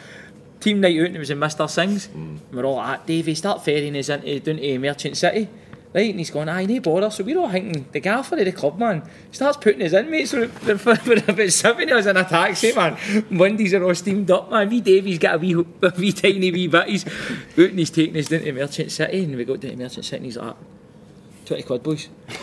Team night out, and it was in Mr. Sings. We're all at ah, Davy, start ferrying us into down to Merchant City. Right, and he's going, aye, no bother. So we're all thinking, the gaffer of the club, man, starts putting us in, mate. So we're, we're about seven of us in a taxi, man. Windies are all steamed up, man. Wee Davy's got a wee, a wee tiny wee bit. He's out and he's taking us down to Merchant City. And we got down to Merchant City and he's like, 20 quid, boys.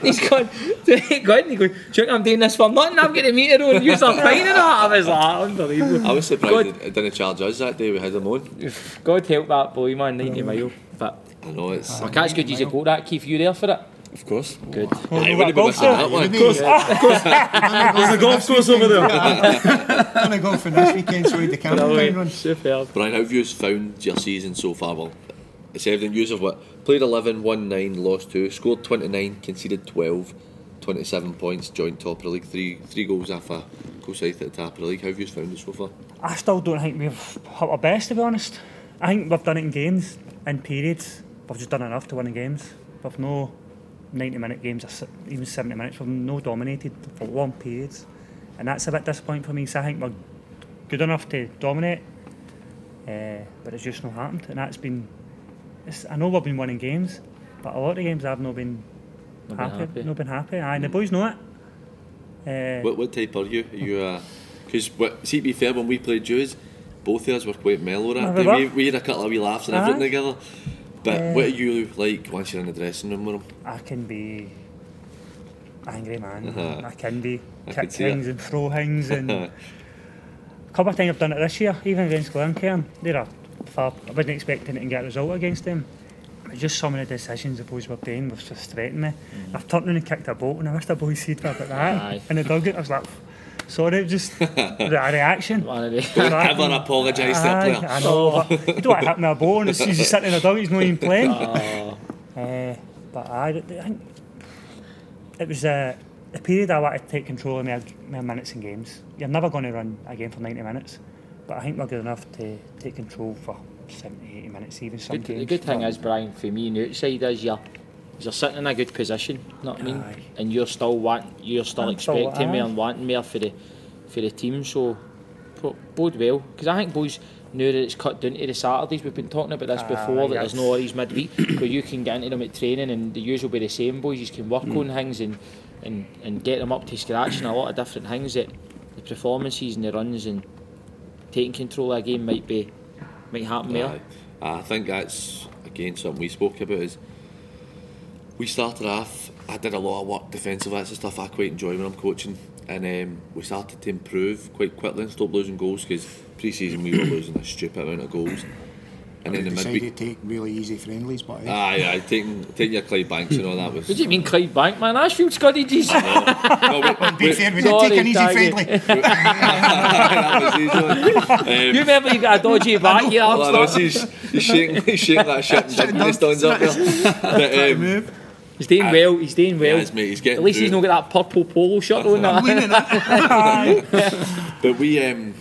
He's gone, 20 quid. And he goes, check, I'm doing this for nothing. I've got a meter on. You're fine and that. I was like, unbelievable. I was surprised God, it, didn't charge us that day we had them on. God help that boy, man, 90 mile. But I know it's. my cat's good. You should go that. Keith, you there for it? Of course. Good. I got wouldn't be golf missing there? that one. There's a golf course over there. Gonna go for this weekend, so we the camping run. Superb. Brian, how have you found your season so far? Well, it's evident you have what? Played 11, won 9, lost 2, scored 29, conceded 12, 27 points, joint top of the league, 3 three goals off a goal side at the top of the league. How have you found it so far? I still don't think we've hit our best, to be honest. I think we've done it in games, in periods. We've just done enough to win in games. We've no 90 minute games, or even 70 minutes. We've no dominated for long periods. And that's a bit disappointing for me. So I think we're good enough to dominate, uh, but it's just not happened. And that's been. It's, I know we've been winning games, but a lot of the games I've not been Not been happy. happy. Not been happy. Aye, and the boys know it. Uh, What, what type are you? Are you Because, see, to be fair, when we played Jews, both of us were quite mellow Yeah, that we. We, we had a couple of wee laughs and Aye. everything together. But Uh, what are you like once you're in the dressing room with them? I can be angry man. Uh-huh. I can be I kick see it. things and throw things and a couple of times I've done it this year, even against Glencairn. They're a far, I wasn't expecting it to get a result against them. But just some of the decisions the boys were doing was just threatening me. I've turned and kicked a boat and I wish the boys said about that. Aye. In the dugout, I was like, sorry, just the reaction. One of the- So I- Ever apologise to a player? I know, but you don't want to hit me a ball and it's, he's just sitting in a dog, he's not even playing. Oh, Uh, but I, I think it was uh, the period I wanted to take control of my, my minutes and games. You're never going to run a game for 90 minutes, but I think we're good enough to take control for 70, 80 minutes, even some good, games. the good thing But is, Brian, for me on the outside is you're, you're sitting in a good position. You know what I mean? Aye. And you're still want, you're still I'm still- expecting more aye. and wanting more for the for the team. So pro- bode well because I think boys. Now that it's cut down to the Saturdays, we've been talking about this Aye, before. that there's yes. no worries midweek, but you can get into them at training, and the usual be the same. Boys, you can work on mm. things and, and and get them up to scratch, and a lot of different things that the performances and the runs and taking control of a game might be might happen there. Aye. I think that's again something we spoke about is we started off I did a lot of work defensively that's the stuff I quite enjoy when I'm coaching and um, we started to improve quite quickly and stop losing goals because pre-season we were losing a stupid amount of goals and then the decided midweek to take really easy friendlies, but eh, aye, aye, taking, taking your Clyde Banks and all that was What do you mean Clyde Bank, man? Ashfield Scuddages. no, we, be we, fair, we Sorry, did take an easy Taggy. friendly. that was easy. Um, you remember you got a dodgy back here, Well, I know, Armstrong? he's, he's shaking, he's shaking that shit and digging his stones up there. But, um, He's doing well. He's doing well. He is, mate, he's getting At least he's not got that purple polo shirt on. I'm that. But we um,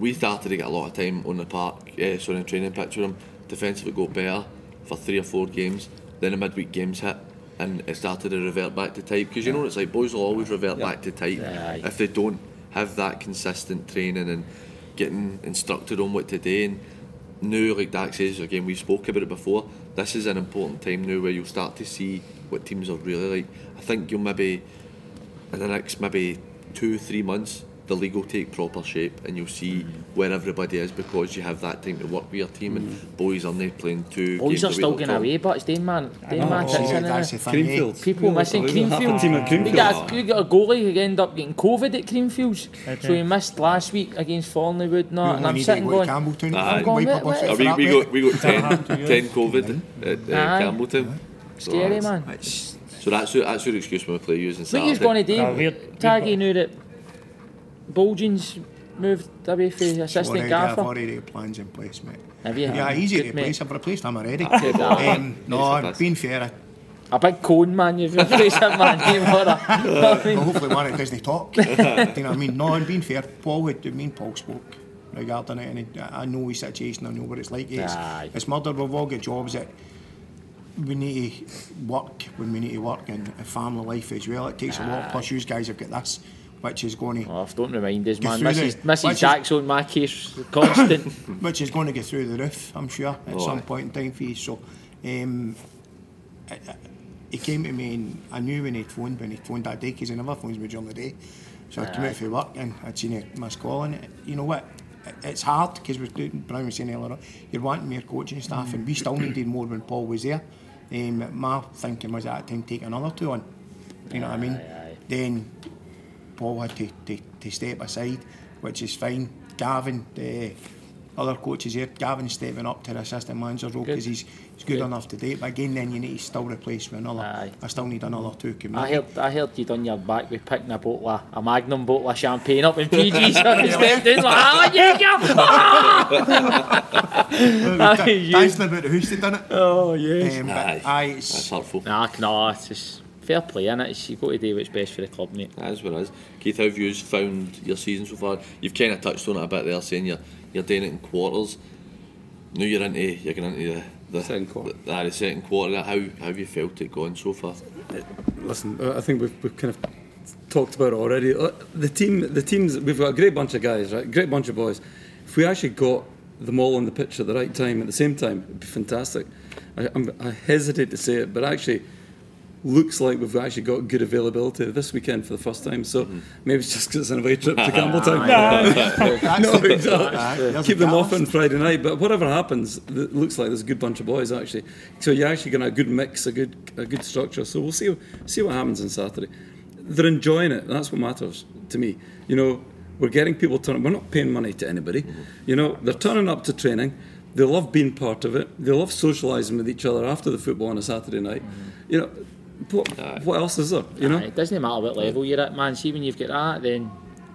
we started to get a lot of time on the park, uh, sorry, in training pitch with him. Defensively got better for three or four games. Then the midweek games hit, and it started to revert back to type. Because you know it's like, boys will always revert back to type Aye. if they don't have that consistent training and getting instructed on what to do. And now, like Dak says, again, we spoke about it before. This is an important time now where you'll start to see what teams are really like. I think you'll maybe in the next maybe two, three months, the league will take proper shape and you'll see where everybody is because you have that time to work with your team and boys are not playing two Boys games are still like going away, but it's Dane man. Dane man Oh, that's the there. thing, eh? Creamfields. People Yeah, missing unbelievable. Half the Creamfields. team at We got, a, we got a goalie who ended up getting COVID at Creamfields. Did So he? he missed last week against Thornliewood. No, We and I'm sitting need to go to going, Campbeltown. Aye. and Going, wipe wait, up us wait. Uh, for we, we got we got 10, happened to you? 10 COVID at uh, Campbeltown. So scary man. So that's your, that's your excuse when we play using What you going to do? Taggy knew that Bulging's moved away from assistant gaffer. I've already got plans in place, mate. Have you? Yeah, easy to replace. I've replaced him already. Ah, um, no, I've been fair. I... A big cone, man. You've replaced him, man. you know what I mean, well, hopefully, one that doesn't talk. Do you know what I mean? No, I've been fair. Paul would. I mean, Paul spoke regarding it, and I know his situation. I know what it's like. It's, Aye. it's murder. We've all got jobs that we need to work when we need to work, and a family life as well. It takes Aye. a lot. Plus, you guys have got this. Which is going to Oh, don't remind us, man. Mrs. the- Mrs. Jack's on my case, constant. which is going to get through the roof, I'm sure, at Oh, some aye. point in time for you. So, um, I- I- he came to me and I knew when he'd phoned, when he'd phoned that day, because he never phones me during the day. So I came out for work and I'd seen a missed call, and you know what? It's hard because we're Brian was saying earlier, on, you're wanting more coaching staff, and we still needed more when Paul was there. Um, my thinking was at that time take another two on. You know what I mean? Then Paul had to, to, to step aside, which is fine. Gavin, the other coaches here, Gavin's stepping up to the assistant manager role because he's, he's good, Good. enough to do it. But again, then you need to still replace with another. Aye. I still need another two I committee. heard, I heard you done your back with picking a bottle, of, a Magnum bottle of champagne up in PJ. So you stepped in like, ah, yeah, yeah. Well, you- Dancing about the house, they done it. Oh yes. Um, but Aye. aye, That's it's, hurtful. Nah, no, it's just fair play, innit? It's, you got to do what's best for the club, mate. That is what it is. Keith, how have you found your season so far? You've kind of touched on it a bit there, saying you're you're doing it in quarters. Now you're into you're going into the, the Second quarter. The, the second quarter. How how have you felt it going so far? Listen, I think we've, we've kind of talked about it already. Uh, The team, the teams, we've got a great bunch of guys, right? Great bunch of boys. If we actually got them all on the pitch at the right time at the same time, it'd be fantastic. I, I'm, I hesitate to say it, but actually, looks like we've actually got good availability this weekend for the first time. So mm-hmm. maybe it's just because it's an away trip to Campbeltown. that's No, the- exactly. aye, Keep them off on. Friday night. But whatever happens, it looks like there's a good bunch of boys actually. So you're actually going to have a good mix, a good a good structure. So we'll see see what happens on Saturday. They're enjoying it. That's what matters to me. You know, we're getting people turning. We're not paying money to anybody. Mm-hmm. You know, they're turning up to training. They love being part of it. They love socialising with each other after the football on a Saturday night. Mm-hmm. You know, what, what else is there? You know, it doesn't matter what level you're at, man. See, when you've got that, then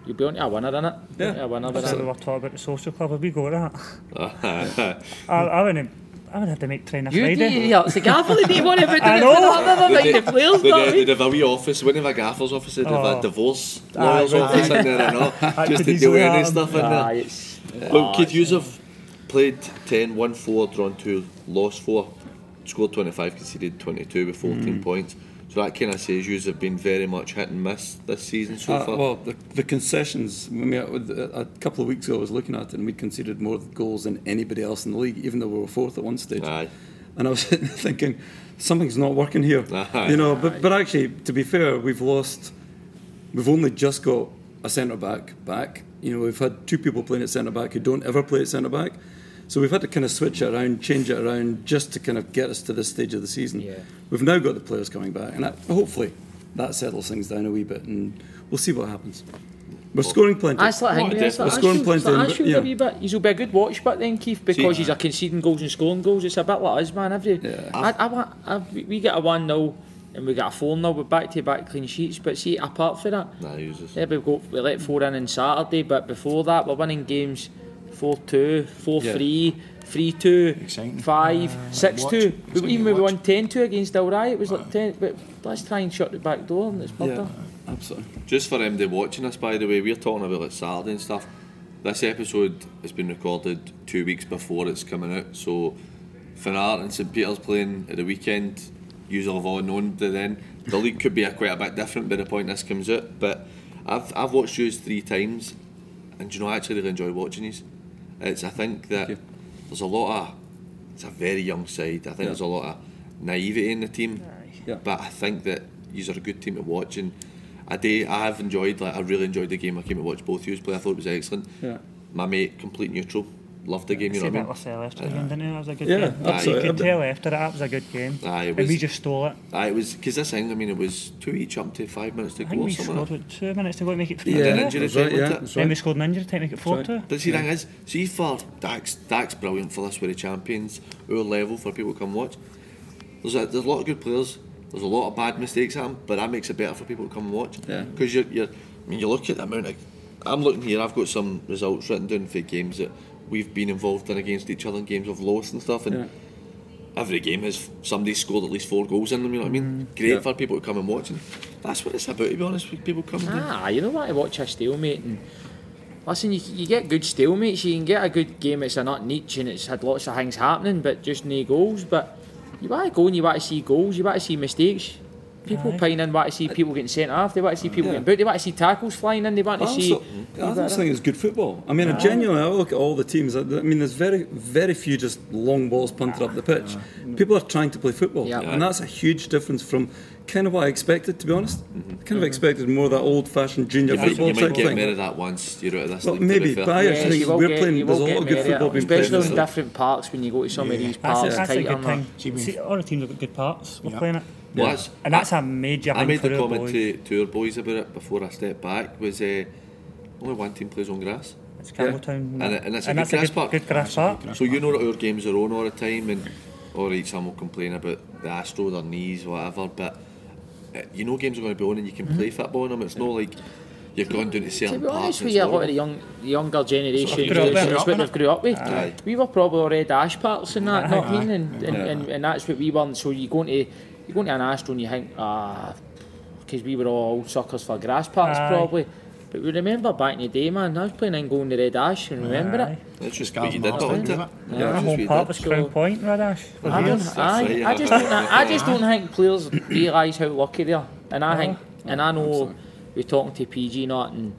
you'll be on to a winner, innit? Yeah. A winner with So we were talking about the social club. Have we got that? I, I wouldn't. I would have to make train a You do, Friday. yeah, it's the gaffer that you want to put I know. the other They- night, the players, They'd, know what I they'd have a wee office. They wouldn't have a gaffer's office. They'd have Oh. a divorce Aye, lawyer's would office in there and all, just could to do easily any stuff in Aye, there. Look, Ah, Keith, you have played 10, won 4, drawn 2, lost 4, scored 25, conceded 22 with 14 mm. points. So that kind of says you have been very much hit and miss this season so Uh, far. well, the, the concessions. I mean, a, a couple of weeks ago, I was looking at it, and we conceded more goals than anybody else in the league, even though we were fourth at one stage. Aye. And I was thinking, something's not working here. Aye. You know, but but actually, to be fair, we've lost. We've only just got a centre back back. You know, we've had two people playing at centre back who don't ever play at centre back. So we've had to kind of switch it around, change it around, just to kind of get us to this stage of the season. Yeah. We've now got the players coming back, and that, hopefully that settles things down a wee bit, and we'll see what happens. We're scoring plenty. That's like What a Hingley, that's like difference. Scoring Ashfield, it's plenty, like but, yeah. a wee bit. He's will be a good watch, but then Keith, because See- he's a conceding goals and scoring goals, it's a bit like us, man. Every, Yeah. I, I, want- I, we we get a 1 0 and we get a 4 0 with back to back clean sheets, but see, apart from that, Nah, he yeah, we, got, we let four in on Saturday, but before that, we're winning games four two, four Yeah. three, three two, Exciting. five, uh, six watch. two. It's We, even gonna when we won ten two against Dalry, it was like uh. ten. But let's try and shut the back door and it's Yeah, absolutely. Just for MD watching us, by the way, we're talking about like Saturday and stuff. This episode has been recorded two weeks before it's coming out, so Finnart and St Peter's playing at the weekend. You'll have all known by then. The league could be a, quite a bit different by the point this comes out. But I've I've watched yous three times, and you know I actually really enjoy watching these. It's I think that there's a lot of it's a very young side. I think Yeah. there's a lot of naivety in the team. Yeah. But I think that you are a good team to watch and I do I have enjoyed like I really enjoyed the game. I came to watch both of you play. I thought it was excellent. Yeah. My mate, complete neutral, loved the game. You See know what I that mean? Lascelles after the game, didn't he? That was a good Yeah, game. absolutely. You could tell after that, it was a good game. Aye, it and we just stole it. Aye, it was because this thing. I mean, it was two each up to five minutes to I go think or we something. scored like with two minutes to go to make it three. Yeah, didn't an injury right, yeah, wasn't it? that's Then right. we scored an injury time to make it four That's two. But see, the thing is, see for Dax, Dax brilliant for this with the champions, our level for people to come watch. There's a, there's a lot of good players. There's a lot of bad mistakes happen, but that makes it better for people to come and watch. Yeah. Because you're, you're, I mean, you look at the amount of. I'm looking here. I've got some results written down for games that we've been involved in against each other in games of lost and stuff, and. Yeah. Every game has somebody scored at least four goals in them. You know what I mean? Great Yeah. for people to come and watch, and that's what it's about. To be honest, with people coming. Ah, you know what? I watch a stalemate and listen. You, you get good stalemates. You can get a good game. It's a not niche and it's had lots of things happening, but just no goals. But you want to go and you want to see goals. You want to see mistakes. People Aye. pine in, want to see people getting sent off. They want to see people Yeah. getting booked. They want to see tackles flying in. They want to I see. also, I just think it's good football. I mean, genuinely, I look at all the teams. I I mean, there's very, very few just long balls punted up the pitch. People are trying to play football, Yeah. and that's a huge difference from kind of what I expected. To be honest, mm-hmm. kind of mm-hmm. expected more of that old-fashioned junior You might, football you might get thing. rid of that once you're out of this. Well, league, maybe, fair. but I actually you think we're get- playing. There's a lot of good football being played. especially in in different parks when you go to some of these That's, parks. a, that's a good thing. See, all the teams have got good parts. We're Yeah. playing it. Well, that's- And that's a major I made for the comment boys. to, to our boys about it before I stepped back. Was uh, only one team plays on grass, It's Campbeltown. And it- and it's a good that's grass good, park. good grass park. so you know that our games are on all the time, and all right, some will complain about the Astro, their knees, whatever. But uh, you know games are going to be on, and you can play football on them. It's not like you're going down to To certain be parts. honest and with it's you, a lot of the young, younger generation, grew up that's what it. they've grew up with. Aye. We were probably all red ash parts and that, Aye. not mean, and, and, Yeah. and, and that's what we were. And so you go into you go into an Astro and you think, ah, because we were all suckers for grass parts Aye. probably. But we remember back in the day, man, I was playing and going to red ash and remember Aye. it. That's just Scarf what you did, Master, wasn't it? isn't it? Yeah, Yeah. that's just Home what you park did. was Crown Point, Red Ash. I, don't, years. That's aye, right, I just don't. I just don't think players realise how lucky they are, and I think, and I know we're talking to PJ not, and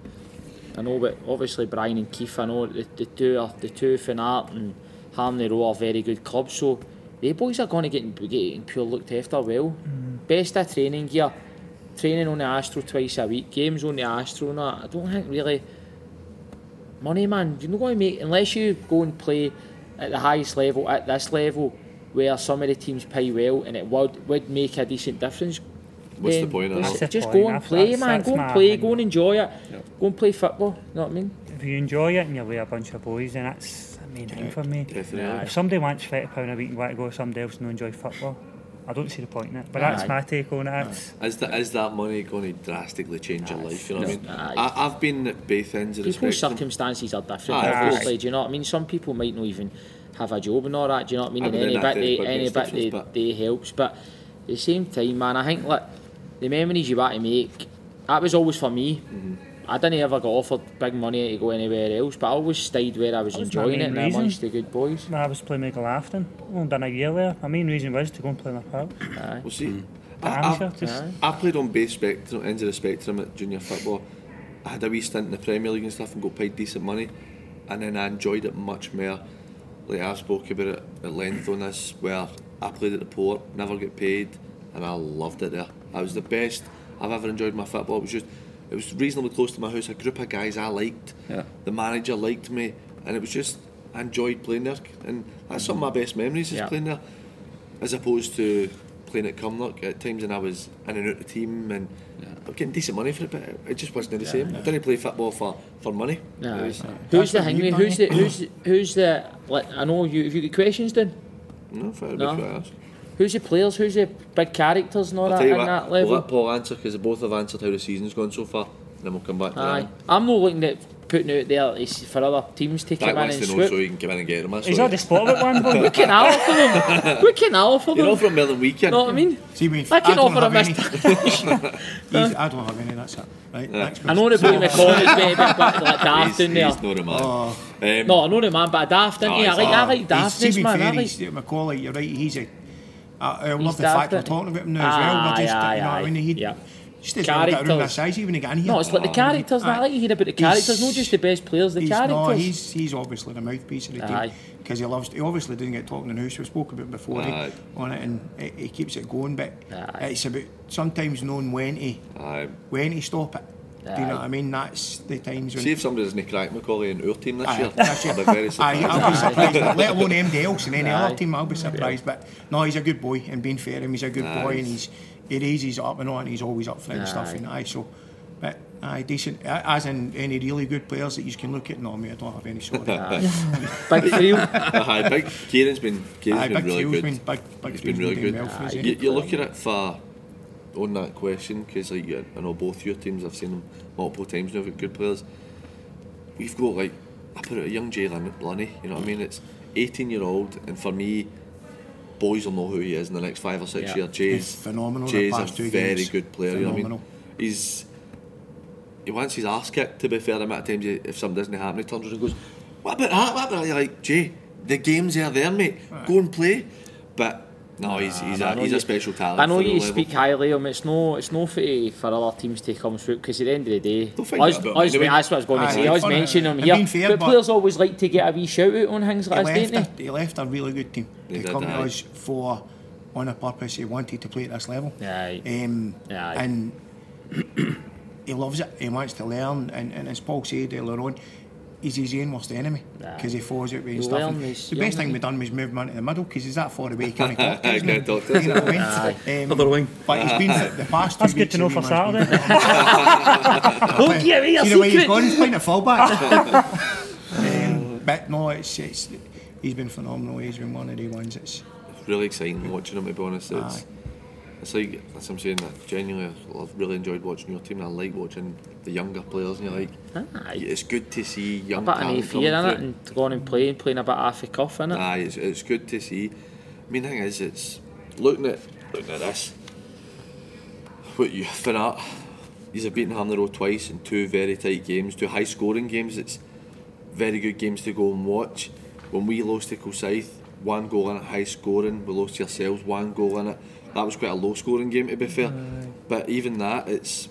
I know, but obviously Brian and Keith, I know the, the two are the two Finnart and Harmony Row are very good clubs, so the boys are going to get getting pure looked after well. Mm. Best of training gear, training on the Astro twice a week, games on the Astro, and that. I don't think really money, man. You're not going to make unless you go and play at the highest level at this level, where some of the teams pay well, and it would would make a decent difference. What's the point of that? Just point. go and play, that's- man. that's Go and play. opinion. Go and enjoy it. Go and play football. You know what I mean? If you enjoy it and you're with a bunch of boys, then that's the main thing for me. Definitely. If somebody wants £30 a week and want to go with somebody else and not enjoy football, I don't see the point in it. But Aye. that's my take on it. That's, Is that is that money going to drastically change your life? You know what I mean? I, I've been at both ends of the People's spectrum. circumstances are different, Aye, obviously. course. Do you know what I mean? Some people might not even have a job and all that. Do you know what I mean? Aye, And but any then bit, they, any bit they, but- they helps. But at the same time, man, I think like the memories you want to make. That was always for me. Mm-hmm. I didn't ever get offered big money to go anywhere else, but I always stayed where I was was enjoying it main and reason. amongst the good boys. I was playing Michael Afton. Only done a year there. My main reason was to go and play my pal. Aye. We'll see. Hmm. But I, amateur, I've, just I played on both spectrum, ends of the spectrum at junior football. I had a wee stint in the Premier League and stuff and got paid decent money, and then I enjoyed it much more. Like I've spoke about it at length on this, where I played at the port, never get paid, and I loved it there. I was the best I've ever enjoyed my football. It was just, it was reasonably close to my house. A group of guys I liked. Yeah. The manager liked me, and it was just I enjoyed playing there, and that's some of my best memories is Yeah. playing there as opposed to playing at Cumnock at times and I was in and out the team and I'm getting decent money for it but it just wasn't the same I didn't play football for, for money Aye. It was- Who's the what thing? Who's the who's who's the? Like, I know you. Have you got questions, then? no, fair No. enough, enough. Who's the players? Who's the big characters and all I'll that tell you in what that we'll level? let Paul answer because both have answered how the season's gone so far and then we'll come back to Aye, that I'm not looking at putting out there for other teams to Dak come in and know so swoop. he can come in and get him. He's already spotted it one We boy. can offer them. We can offer You're them. offering more than we can. know what I mean? See, we, I can don't offer a. He's- I don't have any, that's it. Right, next I know the boy McCall is maybe a bit like daft He's, in there. he's not a man. Oh, Um, No, I know the man, but a daft, isn't he? I like, I like be man. fair, I like. Macaulay, you're right, he's a... Uh, uh, I, I love the fact daft, we're talking about him now as well. We're just, aye, you know what I mean? He, Yeah. Just doesn't look at a room that Characters. size even to get in here. No, it's like the characters. I uh, like to hear about the characters, not just the best players, the he's, characters. No, he's, he's obviously the mouthpiece of the Aye. team because he loves. He obviously didn't get talking in the house. We spoke about it before he, on it, and he, he keeps it going. But Aye. it's about sometimes knowing when to aye. when to stop it. Do you know what I mean? That's the times when. See if somebody doesn't crack Macaulay in our team this Aye, year. that's I'll it. be very Aye, surprised. I'll be surprised, let alone anybody else in any Aye. other team. I'll be surprised, but no, he's a good boy. And being fair to him, he's a good Aye. boy, and he's he raises up and on. He's always up for it and stuff, Aye. and aye, so. But aye, decent. A- As in any really good players that you can look at. No, mate, I don't have any sort of. Big Freel. Aye, big. Kieran's been, Kieran's Aye, been big really Theo's good. been big. Big He's Theo's been really good. well Aye. You, you're looking at for on that question because like you- I know both your teams. I've seen them multiple times now. With good players. We've got like I put it a young Jay Lin- Lunny. You know what I mean? It's 18 year old, and for me, boys will know who he is in the next five or six Yeah. years. Jay's He's phenomenal the Jay's a very games. good player. You know what I mean? He's he wants his ass kicked. To be fair, the amount of times he, if something doesn't happen, he turns around and goes, "What about that? What about that?" You're like, Jay, the games are there, mate. Go and play. But no, he's he's, I a, know he's you- a special talent. I know for the you level. speak highly of him. It's no, it's no for, for other teams to come through because at the end of the day, Don't think us, that us, anyway. that's what I was going to say. I was mentioning him here, fair, but but- players always like to get a wee shout out on things He like left, that, don't a, he left a really good team they to did, come to aye. us for on a purpose. He wanted to play at this level. Aye. Um, Aye. And he loves it. He wants to learn. And, and as Paul said earlier on, he's his own worst enemy Aye. because he falls out with and He'll stuff. learn And his the best thing we done was move him into the middle because he's that far away. He can't talk to Aye, us, can't now. talk to us. You know what I mean? Um, Other wing. But he's been for the past two That's good to know for Saturday. Don't give me your See the way he's secret. gone, he's playing a fullback. um, but no, it's, it's he's been phenomenal. He's been one of the ones that's It's really exciting watching him. To be honest, it's, Aye. It's like that's what I'm saying. That genuinely, I've really enjoyed watching your team. and I like watching the younger players, and you're like, Aye. it's good to see A young bit of no fear in coming it and going and playing, playing a bit off the cuff in it. Aye, it's, it's good to see. I mean, the thing is, it's looking at looking at this. What you for that? These have beaten Road twice in two very tight games, two high scoring games. It's very good games to go and watch. When we lost to Kilsyth, one goal in it, high scoring. We lost to ourselves, one goal in it. That was quite a low scoring game to be fair. But even that, it's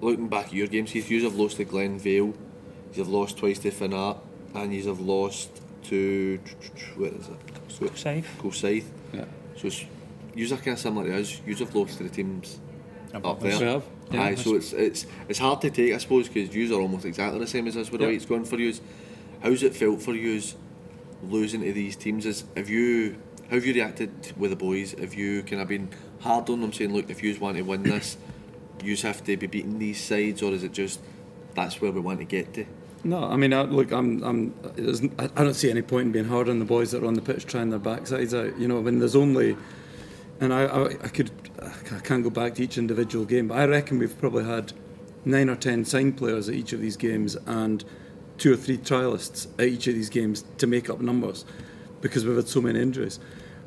looking back at your games, Heath, you have lost to Glenvale, you have lost twice to Finnart, and you have lost to where is it? So it's Yeah. So it's you are kind of similar to us. You have lost to the teams up there. us. Yeah, Aye, so it's it's it's hard to take, I suppose, because you are almost exactly the same as us with the Yeah. way it's going for you. How's it felt for you losing to these teams? Is have you how have you reacted with the boys? Have you kind of been hard on them, saying, look, if you want to win this, you have to be beating these sides, or is it just that's where we want to get to? No, I mean, I, look, I'm, I'm, I don't see any point in being hard on the boys that are on the pitch trying their backsides out. You know, when there's only, and I, I, I could, I can't go back to each individual game, but I reckon we've probably had nine or ten signed players at each of these games and two or three trialists at each of these games to make up numbers because we've had so many injuries.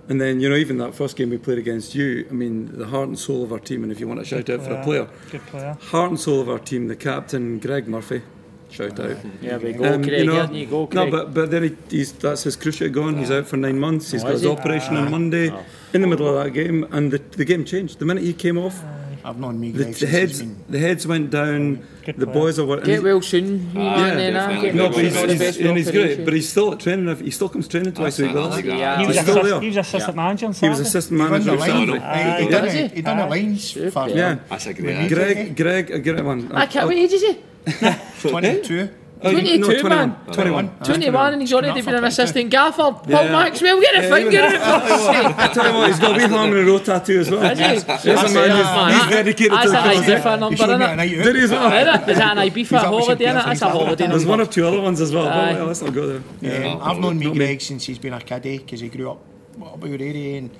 And then, you know, even that first game we played against you, I mean, the heart and soul of our team, and if you want to shout out for a player, Good player. heart and soul of our team, the captain, Greg Murphy, shout out. There we go, Um, Craig. you know, you go, no, but but then he, he's that's his cruciate gone. He's out for nine months. He's Oh, got his he? operation on Monday. In the middle of that game, and the, the game changed. The minute he came off, I've known me the, Greg the since he's heads been the heads went down. Good the player. boys are working. Get well soon, wee man, then, ah, definitely. get No, well but soon, he's, all the he's, best and he's for great. operation. But he's still at training. He still comes training twice a week. That's with us. it, that's Yeah, He was, He's yeah. still assist, there. he was assistant manager on He was Saturday. assistant He won manager. the of line. Saturday. Aye. He done Does he? it. He done the Aye. lines Super. for Yeah. That's a great When he answer. Greg, Greg, I get it one. I can't, what age is he? twenty-two. Oh, 22, no, 21. man. 21. 21 and he's already been an for assistant gaffer. Paul Yeah. Maxwell, get a Yeah, finger even- in it. I tell you what, he's got a wee Harmony Row tattoo as well. Is he? There's a That's man it, who's, man. he's dedicated That's to the a cause. Ibiza He number, showed me innit? a night. Did he as well? Is it? Is that an Ibiza He's up with holiday, innit? That's a players, holiday There's one or two other ones as well. Aye. But well, let's not go there. I've known me not. Greg since he's been a kiddie because he grew up up our area and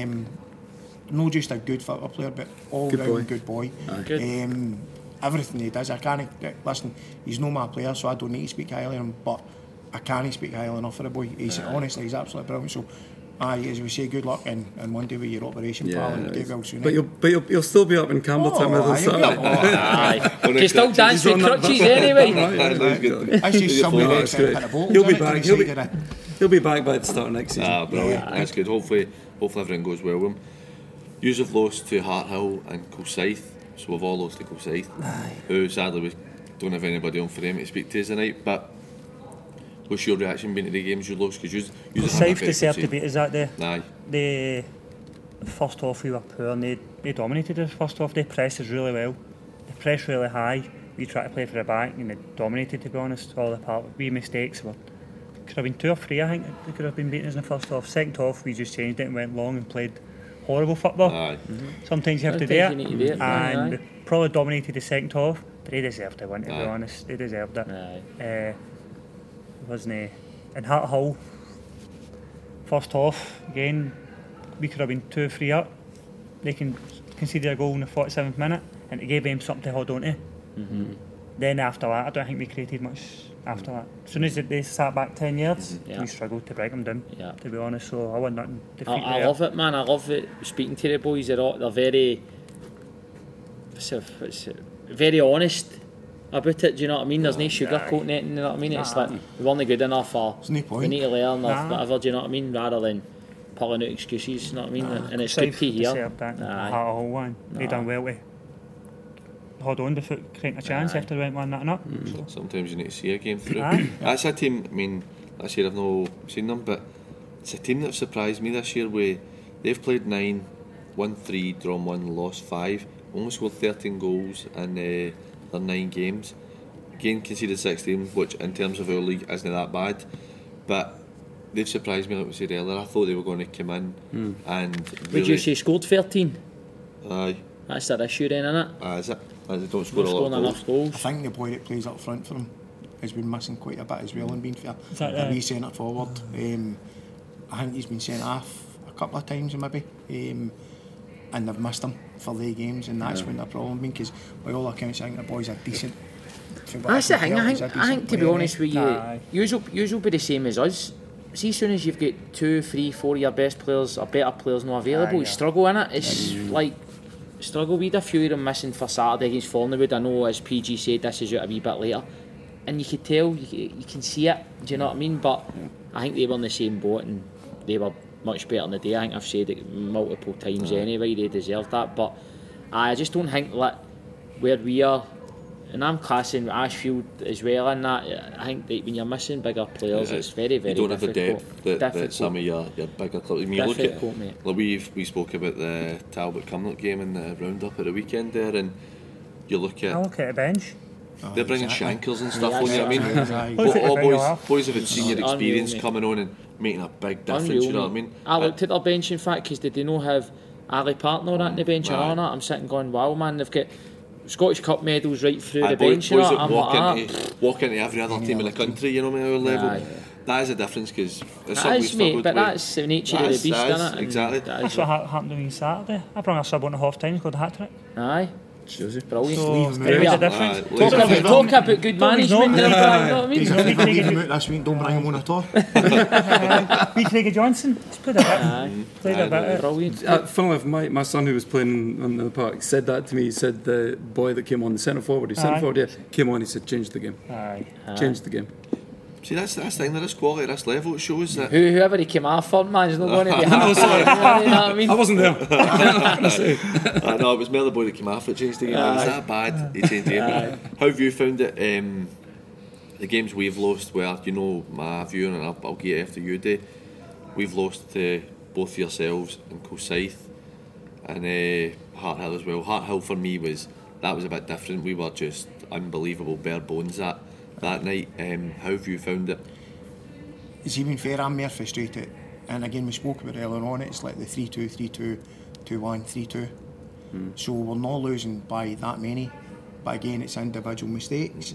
um, not just a good football player but all Good round boy. good boy. Good. Um, everything he does. I can't listen. He's no my player, so I don't need to speak highly of him. But I can't speak highly enough for the boy. He's honestly, he's absolutely brilliant. So. Aye, as we say, good luck and, and one day with your operation, pal, and get well soon. But eh? you'll, but you'll, you'll still be up in Campbeltown with Oh, us aye, Saturday. oh, Aye. On the still crutches. dance He's with on crutches anyway. Aye, that's good. That's just somebody that's that's great. at. He'll be back. He'll be, side of the- he'll be back by the start of next season. Ah, brilliant. That's good. Hopefully, hopefully everything goes well with him. Yous have lost to Harthill and Kilsyth, so we've all lost to Kilsyth, who sadly we don't have anybody on for them to speak to tonight. But what's your reaction been to the games you lost? Because you, you The South deserved to beat us that day. Aye, The first half we were poor and they, they dominated us first half. They pressed us really well. They pressed really high. We tried to play for the back and they dominated to be honest. All the part wee mistakes were could have been two or three I think they could have been beating us in the first half. Second half we just changed it and went long and played horrible football. aye. Sometimes you have to do Sometimes it. you need to do it, aye, and aye. probably dominated the second half, but they deserved to win to be honest. They deserved it. Aye. Uh, wasn't he? In Harthill, first half again, we could have been two, three up. They can conceded a goal in the 47th minute, and it gave them something to hold on to. Then after that, I don't think we created much after that. As soon as they sat back 10 yards, mhm, yeah. we struggled to break them down, yeah. to be honest. So I want nothing defeat I, I love it, man. I love it. Speaking to the boys, they're, all, they're very... What's it, what's it, very honest about it, do you know what I mean? There's yeah, no sugarcoating it, you know what I mean? Nah. It's like, we're only good enough or no point. we need to learn or nah. whatever, do you know what I mean? Rather than pulling out excuses, you know what I mean? Nah. And it's Safe good to hear. Nah. Heart of one. Nah. They done well with. Hold on before creating a chance Aye. after they went one nothing up. So, Sometimes you need to see a game through. Aye. That's a team. I mean, this year I've not seen them, but it's a team that surprised me this year. Where they've played nine, won three, drawn one, lost five, almost scored thirteen goals in uh, their nine games. Again, conceded sixteen, which in terms of our league isn't that bad, but. They've surprised me, like we said earlier. I thought they were going to come in and Would you say scored 13? Aye, That's their issue then, isn't it? aye, is it? Aye, they don't score Not a lot of goals. goals. I think the boy that plays up front for him has been missing quite a bit as well and been fair. Is that, a uh, wee centre forward. Um, I think he's been sent off a couple of times maybe. Um, and they've missed him for the games and that's when the problem been because by all accounts I think the boy's a decent That's the thing. I think, a I think to be honest with you, Aye. you'll, you'll be the same as us. See, as soon as you've got two, three, four of your best players or better players not available, Aye, you struggle in it. It's like struggle. We had a few of them missing for Saturday against Fornwood. I know, as PJ said, this is out a wee bit later, and you could tell, you, can- you can see it. Do you know what I mean? But I think they were in the same boat and they were much better in the day. I think I've said it multiple times anyway. They deserved that, but I just don't think that where we are. And I'm classing Ashfield as well in that. I think that when you're missing bigger players, Yeah, it's very, very you don't have the difficult. depth that, that some of your, your bigger clubs. I mean, you look at Difficult, mate. like we've we spoke about the Talbot Cumnock game in the roundup at the weekend there, and you look at. I at look at the bench. they're oh, bringing exactly. shankers and stuff Yeah, on. You know what I mean? Aye. Bo- Look at the all boys, boys have had senior experience mate. coming on and making a big difference. Unreal, you know what I mean? I looked uh, at their bench in fact because did they did not have Ali Partner at the bench and Right. all that. I'm sitting going, wow, man, they've got Scottish Cup medals right through Aye, the boy- bench. you boys know, I'm walk like, ah. into walk into every other team in the country. You know, what I mean, at our level. Aye. That is a difference because That is, mate, but that's the nature of the That's- beast, that is, innit? And exactly. that That's is what happened to me on Saturday. I brought a sub on at half time, scored a hat trick. Aye, brilliant. So, leave him out. made a difference. leave Talk about, talk about good management. there, Brian, you know what I mean? Don't if be you leave taking- him out this week, don't bring him on at all. Be Craig Johnson. He's played a bit. Aye, Played a bit. brilliant. Uh, funnily enough, my, my son who was playing on the park said that to me. He said the boy that came on, the centre forward, he centre forward, yeah, came on. He said, "Change the game, Aye. change the game." See, that's that's the thing. There is quality at this level. It shows that. Who, whoever he came off for, man, is not going to be happy. you know what I mean? I wasn't there. I know it was Mel the boy that came off that changed the game. It was that bad. He changed the game. How have you found it? Um, the games we've lost, where you know my view, and I'll, I'll get after you, day. We've lost to both yourselves and Kilsyth and uh, Harthill as well. Harthill for me was that was a bit different. We were just unbelievable bare bones that that night. Um, how have you found it? It's even fair, I'm more frustrated. And again, we spoke about it earlier on, it's like the 3 2, 3 2, 2 1, 3 2. So we're not losing by that many. But again, it's individual mistakes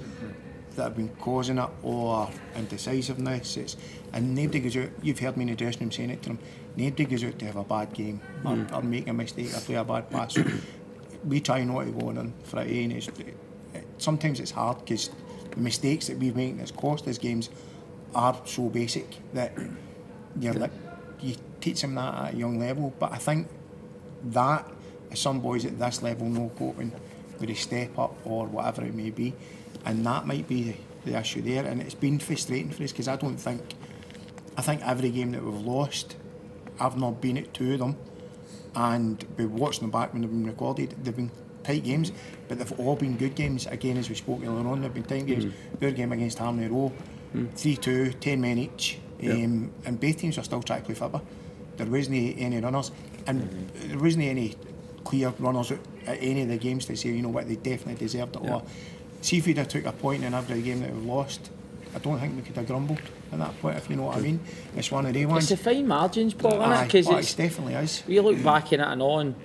that have been causing it or indecisiveness. It's, and nobody goes out, you've heard me in the dressing room saying it to them, nobody goes out to have a bad game or, or make a mistake or play a bad pass. We try not to go on and Friday and it's, sometimes it's hard because the mistakes that we've made that's cost us games are so basic that you're like you teach them that at a young level. But I think that some boys at this level know coping with a step up or whatever it may be, and that might be the, the issue there. And it's been frustrating for us because I don't think I think every game that we've lost, I've not been at two of them, and we watched them back when they've been recorded. They've been tight games, but they've all been good games. Again, as we spoke earlier on, they've been tight games. Mm. Our game against Harmony Row, 3 2, 10 men each, Yeah. um, and both teams are still trying to play football. There wasn't any runners, and Mm-hmm. there wasn't any clear runners at, any of the games to say, you know what, they definitely deserved it. Or see if we'd have took a point in every game that we've lost, I don't think we could have grumbled at that point, if you know what I mean. It's one of the ones. It's the fine margins, Paul, it? Oh, it's definitely is. we look back in it and on.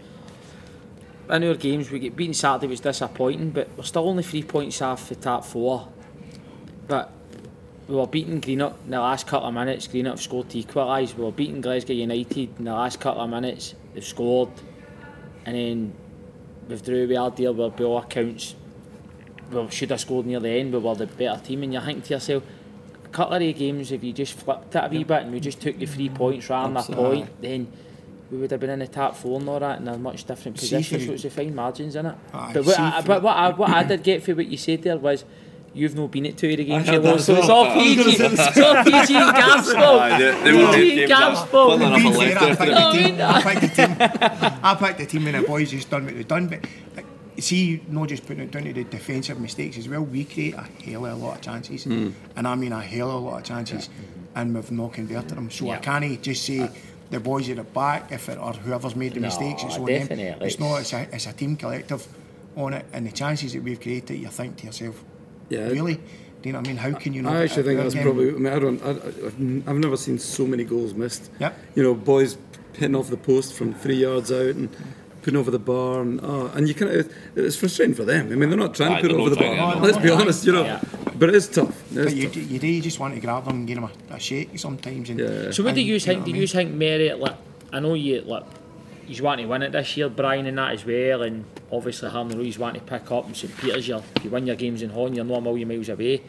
In our games, we get beaten Saturday was disappointing, but we're still only three points off the top four. But we were beating Greenock in the last couple of minutes. Greenock scored to equalise. We were beating Glasgow United in the last couple of minutes. They've scored, and then we've drew with Ardale. Where by all accounts, we should have scored near the end. We were the better team, and you think to yourself, a couple of games, if you just flipped it a wee bit and we just took the three points rather than a point, then we would have been in the top four and all that in a much different position. for- So it's a fine margins in it. Aye, but what, I, but what I, what I did get for what you said there was. You've not been at two of the games you heard lost, so it's all PJ. It's all PJ and Gab's fault. Aye, they- they were PJ and games Gab's fault. I Being left fair, I picked it. the oh, team. I picked the team. I the team and the boys just done what they've done. But like, see, not just putting it down to the defensive mistakes as well. We create a hell of a lot of chances, hmm. and I mean a hell of a lot of chances, and we've not converted them. So I can't just say uh, the boys at the back if it or whoever's made the No, mistakes. It's on them. definitely. It's not. It's a, it's a team collective on it, and the chances that we've created, you think to yourself, Yeah. really. Do you know what I mean? How can you not? I actually think that's game? probably. I mean, I don't. I, I- I've never seen so many goals missed. Yep. You know, boys hitting off the post from three yards out and putting over the bar, and oh, and you can. It's frustrating for them. I mean, they're not trying Aye, to put it over the bar. to, Let's be honest, you know. Yeah. But it is tough. It is But you, tough. do- you do. You just want to grab them and give them a, a shake sometimes. And, Yeah. So what do and, you know think? Do I mean? you think Mary? Like, I know you like. You want to win it this year, Brian, and that as well, and obviously Harmony Row's want to pick up. And St Peters, you you win your games in Hon, you're not a million miles away.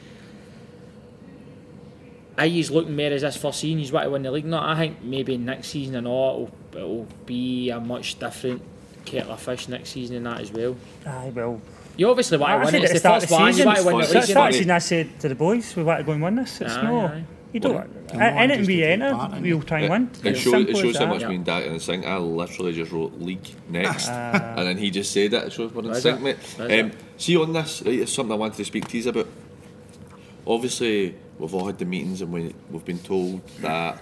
I you looking more as this first season? You want to win the league? No, I think maybe next season and all it'll, it'll be a much different kettle of fish next season and that as well. Aye, well, You obviously want to win it. It's the the start first the one. You season, want to win the first league. That's you the want start to- season I said to the boys, we want to go and win this. It's Aye, no, aye. you don't. Come on, anything just we enter, part, we'll try and win. It, It's shows, simple it as shows how that. much Yeah. me and Dak in sync. I literally just wrote league next, and then he just said it. It shows we're in Is sync, it? mate. Is Um, see on this, right, it's something I wanted to speak to you about. Obviously, we've all had the meetings, and we, we've been told that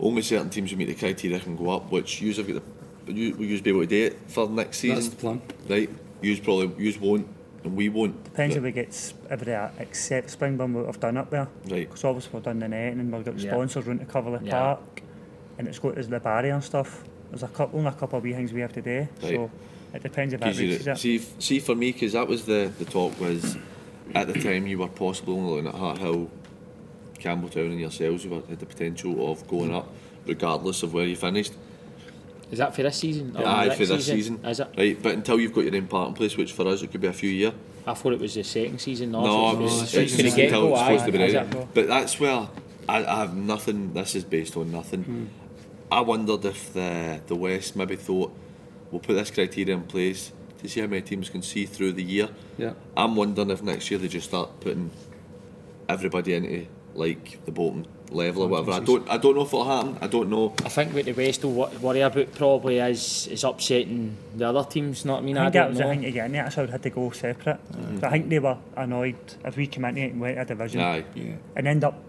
only certain teams who meet the criteria can go up. Which you have got the, you will you be able to do it for the next season? That's the plan. right? You probably you won't, and we won't. Depends if we get every except Springburn what we've done up there. Right. Because obviously we've done the netting and we've got the Yeah. sponsors round to cover the Yeah. park, and it's got there's the barrier and stuff. There's a couple, only a couple of wee things we have to do. So it depends if that Because reaches it. see, f- see for me, because that was the, the talk was at the time you were possibly only looking at Hart Hill, Campbeltown, and yourselves who were, had the potential of going up, regardless of where you finished. Is that for this season? or Aye, for this season. Is it? Right, but until you've got your own parking place, which for us it could be a few years. I thought it was the second season. No, No, it was, it's, it's, until it's supposed aye, to be ready. But that's where I, I have nothing. This is based on nothing. Hmm. I wondered if the the West maybe thought we'll put this criteria in place to see how many teams can see through the year. Yeah. I'm wondering if next year they just start putting everybody into like the bottom level or whatever. I don't. I don't know if it'll happen. I don't know. I think what the West will worry about probably is is upsetting the other teams. Not I mean, I I, think that don't was know. the thing to get in. That's how it had to go separate. But I think they were annoyed if we came into it and went a division Aye. Yeah. and end up,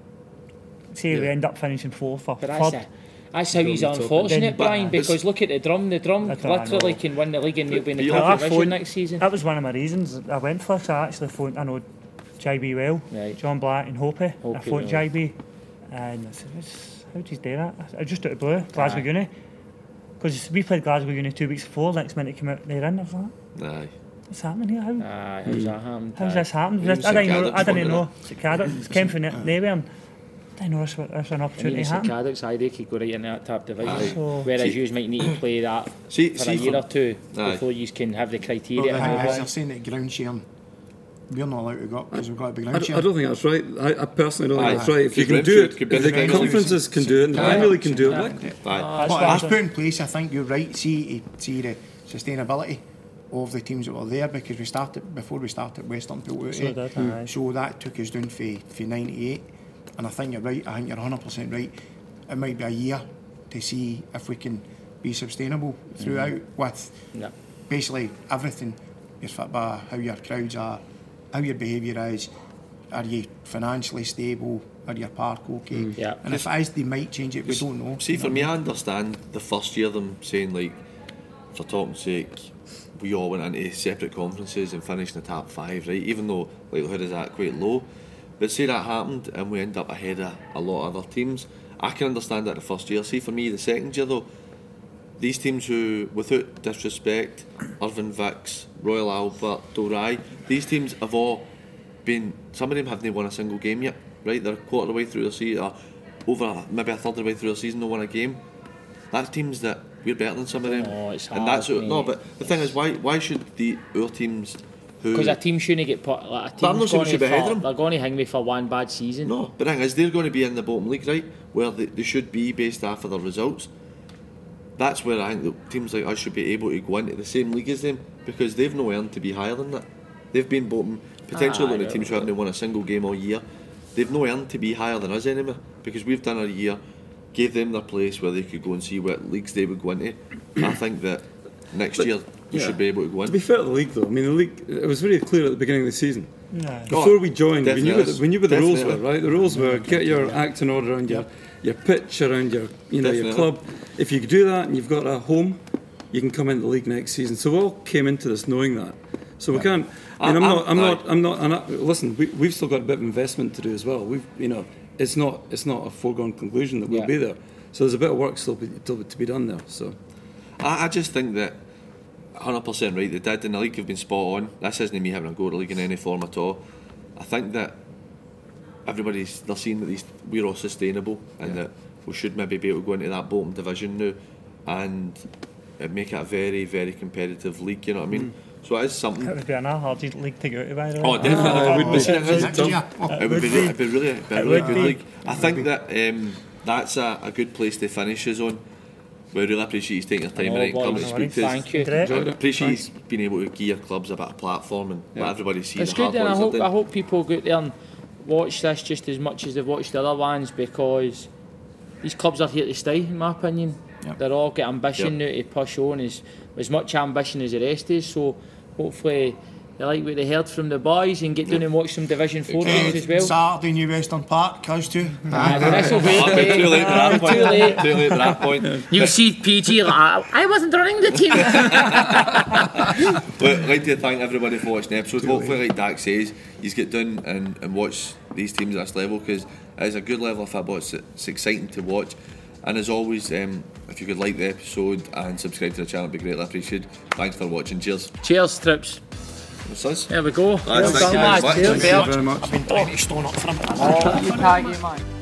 say we end up finishing fourth or But that's, third. that's how he's Don't be talking. unfortunate, Then- Brian. Because look at the drum. The drum That's what I literally know. can win the league and they'll be in the But top division next season. That was one of my reasons I went for this. I actually phoned, I know JB well, Right. John Black and Hope. I Hope, phoned right. JB and I said, how did you do that? I just out of the blue, Glasgow Aye. Uni. Because we played Glasgow Uni two weeks before, next minute came out they're in. I was like, Aye. what's happening here? How, Aye, how's that hmm. happened? how's this happened? Even I St didn't know. I didn't won, know. St Cadoc's came from it- nowhere. and I didn't know this was this was an I mean, opportunity it's to St happen. Cadoc's aye, they could go right in that top division. So- Whereas you might need to play that See, for see a year for- or two Aye. before you can have the criteria. the to thing move is, on. they're saying that ground sharing we're not allowed to go up because we've got a big I ground don't, I don't think that's right. I, I personally don't Aye. think that's right. If you can do it, if the the conferences can do it, and the Premier League can do it. But that's put in place. I think you're right. See, see the sustainability of the teams that were there because we started before we started Western built out. So eh? did. So that took us down for for '98, and I think you're right. I think you're 100 percent right. It might be a year to see if we can be sustainable throughout with Yeah. basically everything. Your football, how your crowds are, how your behaviour is. Are you financially stable? Are your park okay? Mm. Yeah. And if it is, they might change it. We don't know. See, for me, I understand the first year them saying like, for talking's sake, we all went into separate conferences and finished in the top five, right? Even though likelihood is that quite low, but say that happened and we end up ahead of a lot of other teams, I can understand that the first year. See, for me, the second year though, these teams who, without disrespect, Irvine Vics, Royal Albert, Dorai, these teams have all been. Some of them haven't won a single game yet, right? They're a quarter of the way through the season, or uh, over maybe a third of the way through the season, no won a game. That's teams that we're better than some of them. Oh, it's and that's hard, what, no. But the thing is, why why should the our teams who Because a team shouldn't get put like a But I'm not saying we going should be ahead of them. they're going to hang me for one bad season. No, but the thing is, they're going to be in the bottom league, right? Where they, they should be based off of their results. That's where I think that teams like us should be able to go into the same league as them because they've no earned to be higher than that. They've been bottom, potentially Ah, one of the yeah. teams who haven't won a single game all year. They've no earned to be higher than us anymore because we've done our year, gave them their place where they could go and see what leagues they would go into. I think that next But- year we yeah. should be able to go into. To be fair to the league, though, I mean, the league it was very clear at the beginning of the season. Nah. Before we joined, we knew, definitely what the, we knew what the rules were, right? The rules were get your act in order and your, your pitch, around your you know your club. If you do that and you've got a home, you can come into the league next season. So we all came into this knowing that. So we can't. Mean, I'm I- not. I'm not. I'm not. I'm not listen, we, we've still got a bit of investment to do as well. We've, you know, it's not. It's not a foregone conclusion that we'll Yeah. be there. So there's a bit of work still, be, still to be done there. So I, I just think that 100% right, they did, and the league have been spot on. This isn't me having a go at the league in any form at all. I think that everybody's they're seeing that these we're all sustainable and that we should maybe be able to go into that bottom division now and uh, make it a very, very competitive league, you know what I mean? So it is something. It would be another hard league to go to, by the way. Oh, definitely. it would be. Listen, it is Next tough. year. Oh, It would be, it'd be really, it'd be a really good be. league. I think that um, that's a, a good place to finish us on. We really appreciate you taking your time Oh, tonight and coming to no speak to us. Thank you. Great. I appreciate Thanks. you being able to give your clubs a bit of platform and let everybody see It's the good, hard and I hope I hope people go out there and watch this just as much as they've watched the other ones because these clubs are here to stay, in my opinion. Yep. They're all got ambition now to push on as as much ambition as the rest is. So hopefully they like what they heard from the boys and get down and watch some Division Four games as well. Saturday, New Western Park, us too. Aye, this'll wait, too late at that point. Too late. Too late at that point. You see PG like, I I wasn't running the team. But I'd like to thank everybody for watching the episode. Hopefully, like Dak says, you get down and, and watch these teams at this level because it is a good level of football. It's, it's exciting to watch. And as always, um, if you could like the episode and subscribe to the channel, it'd be greatly appreciated. Thanks for watching. Cheers. Cheers, trips. That's us. There we go. Lads, well thank you very much. Cheers, Thank Bert. very much. I've been trying to up for. Oh, you tag you, man.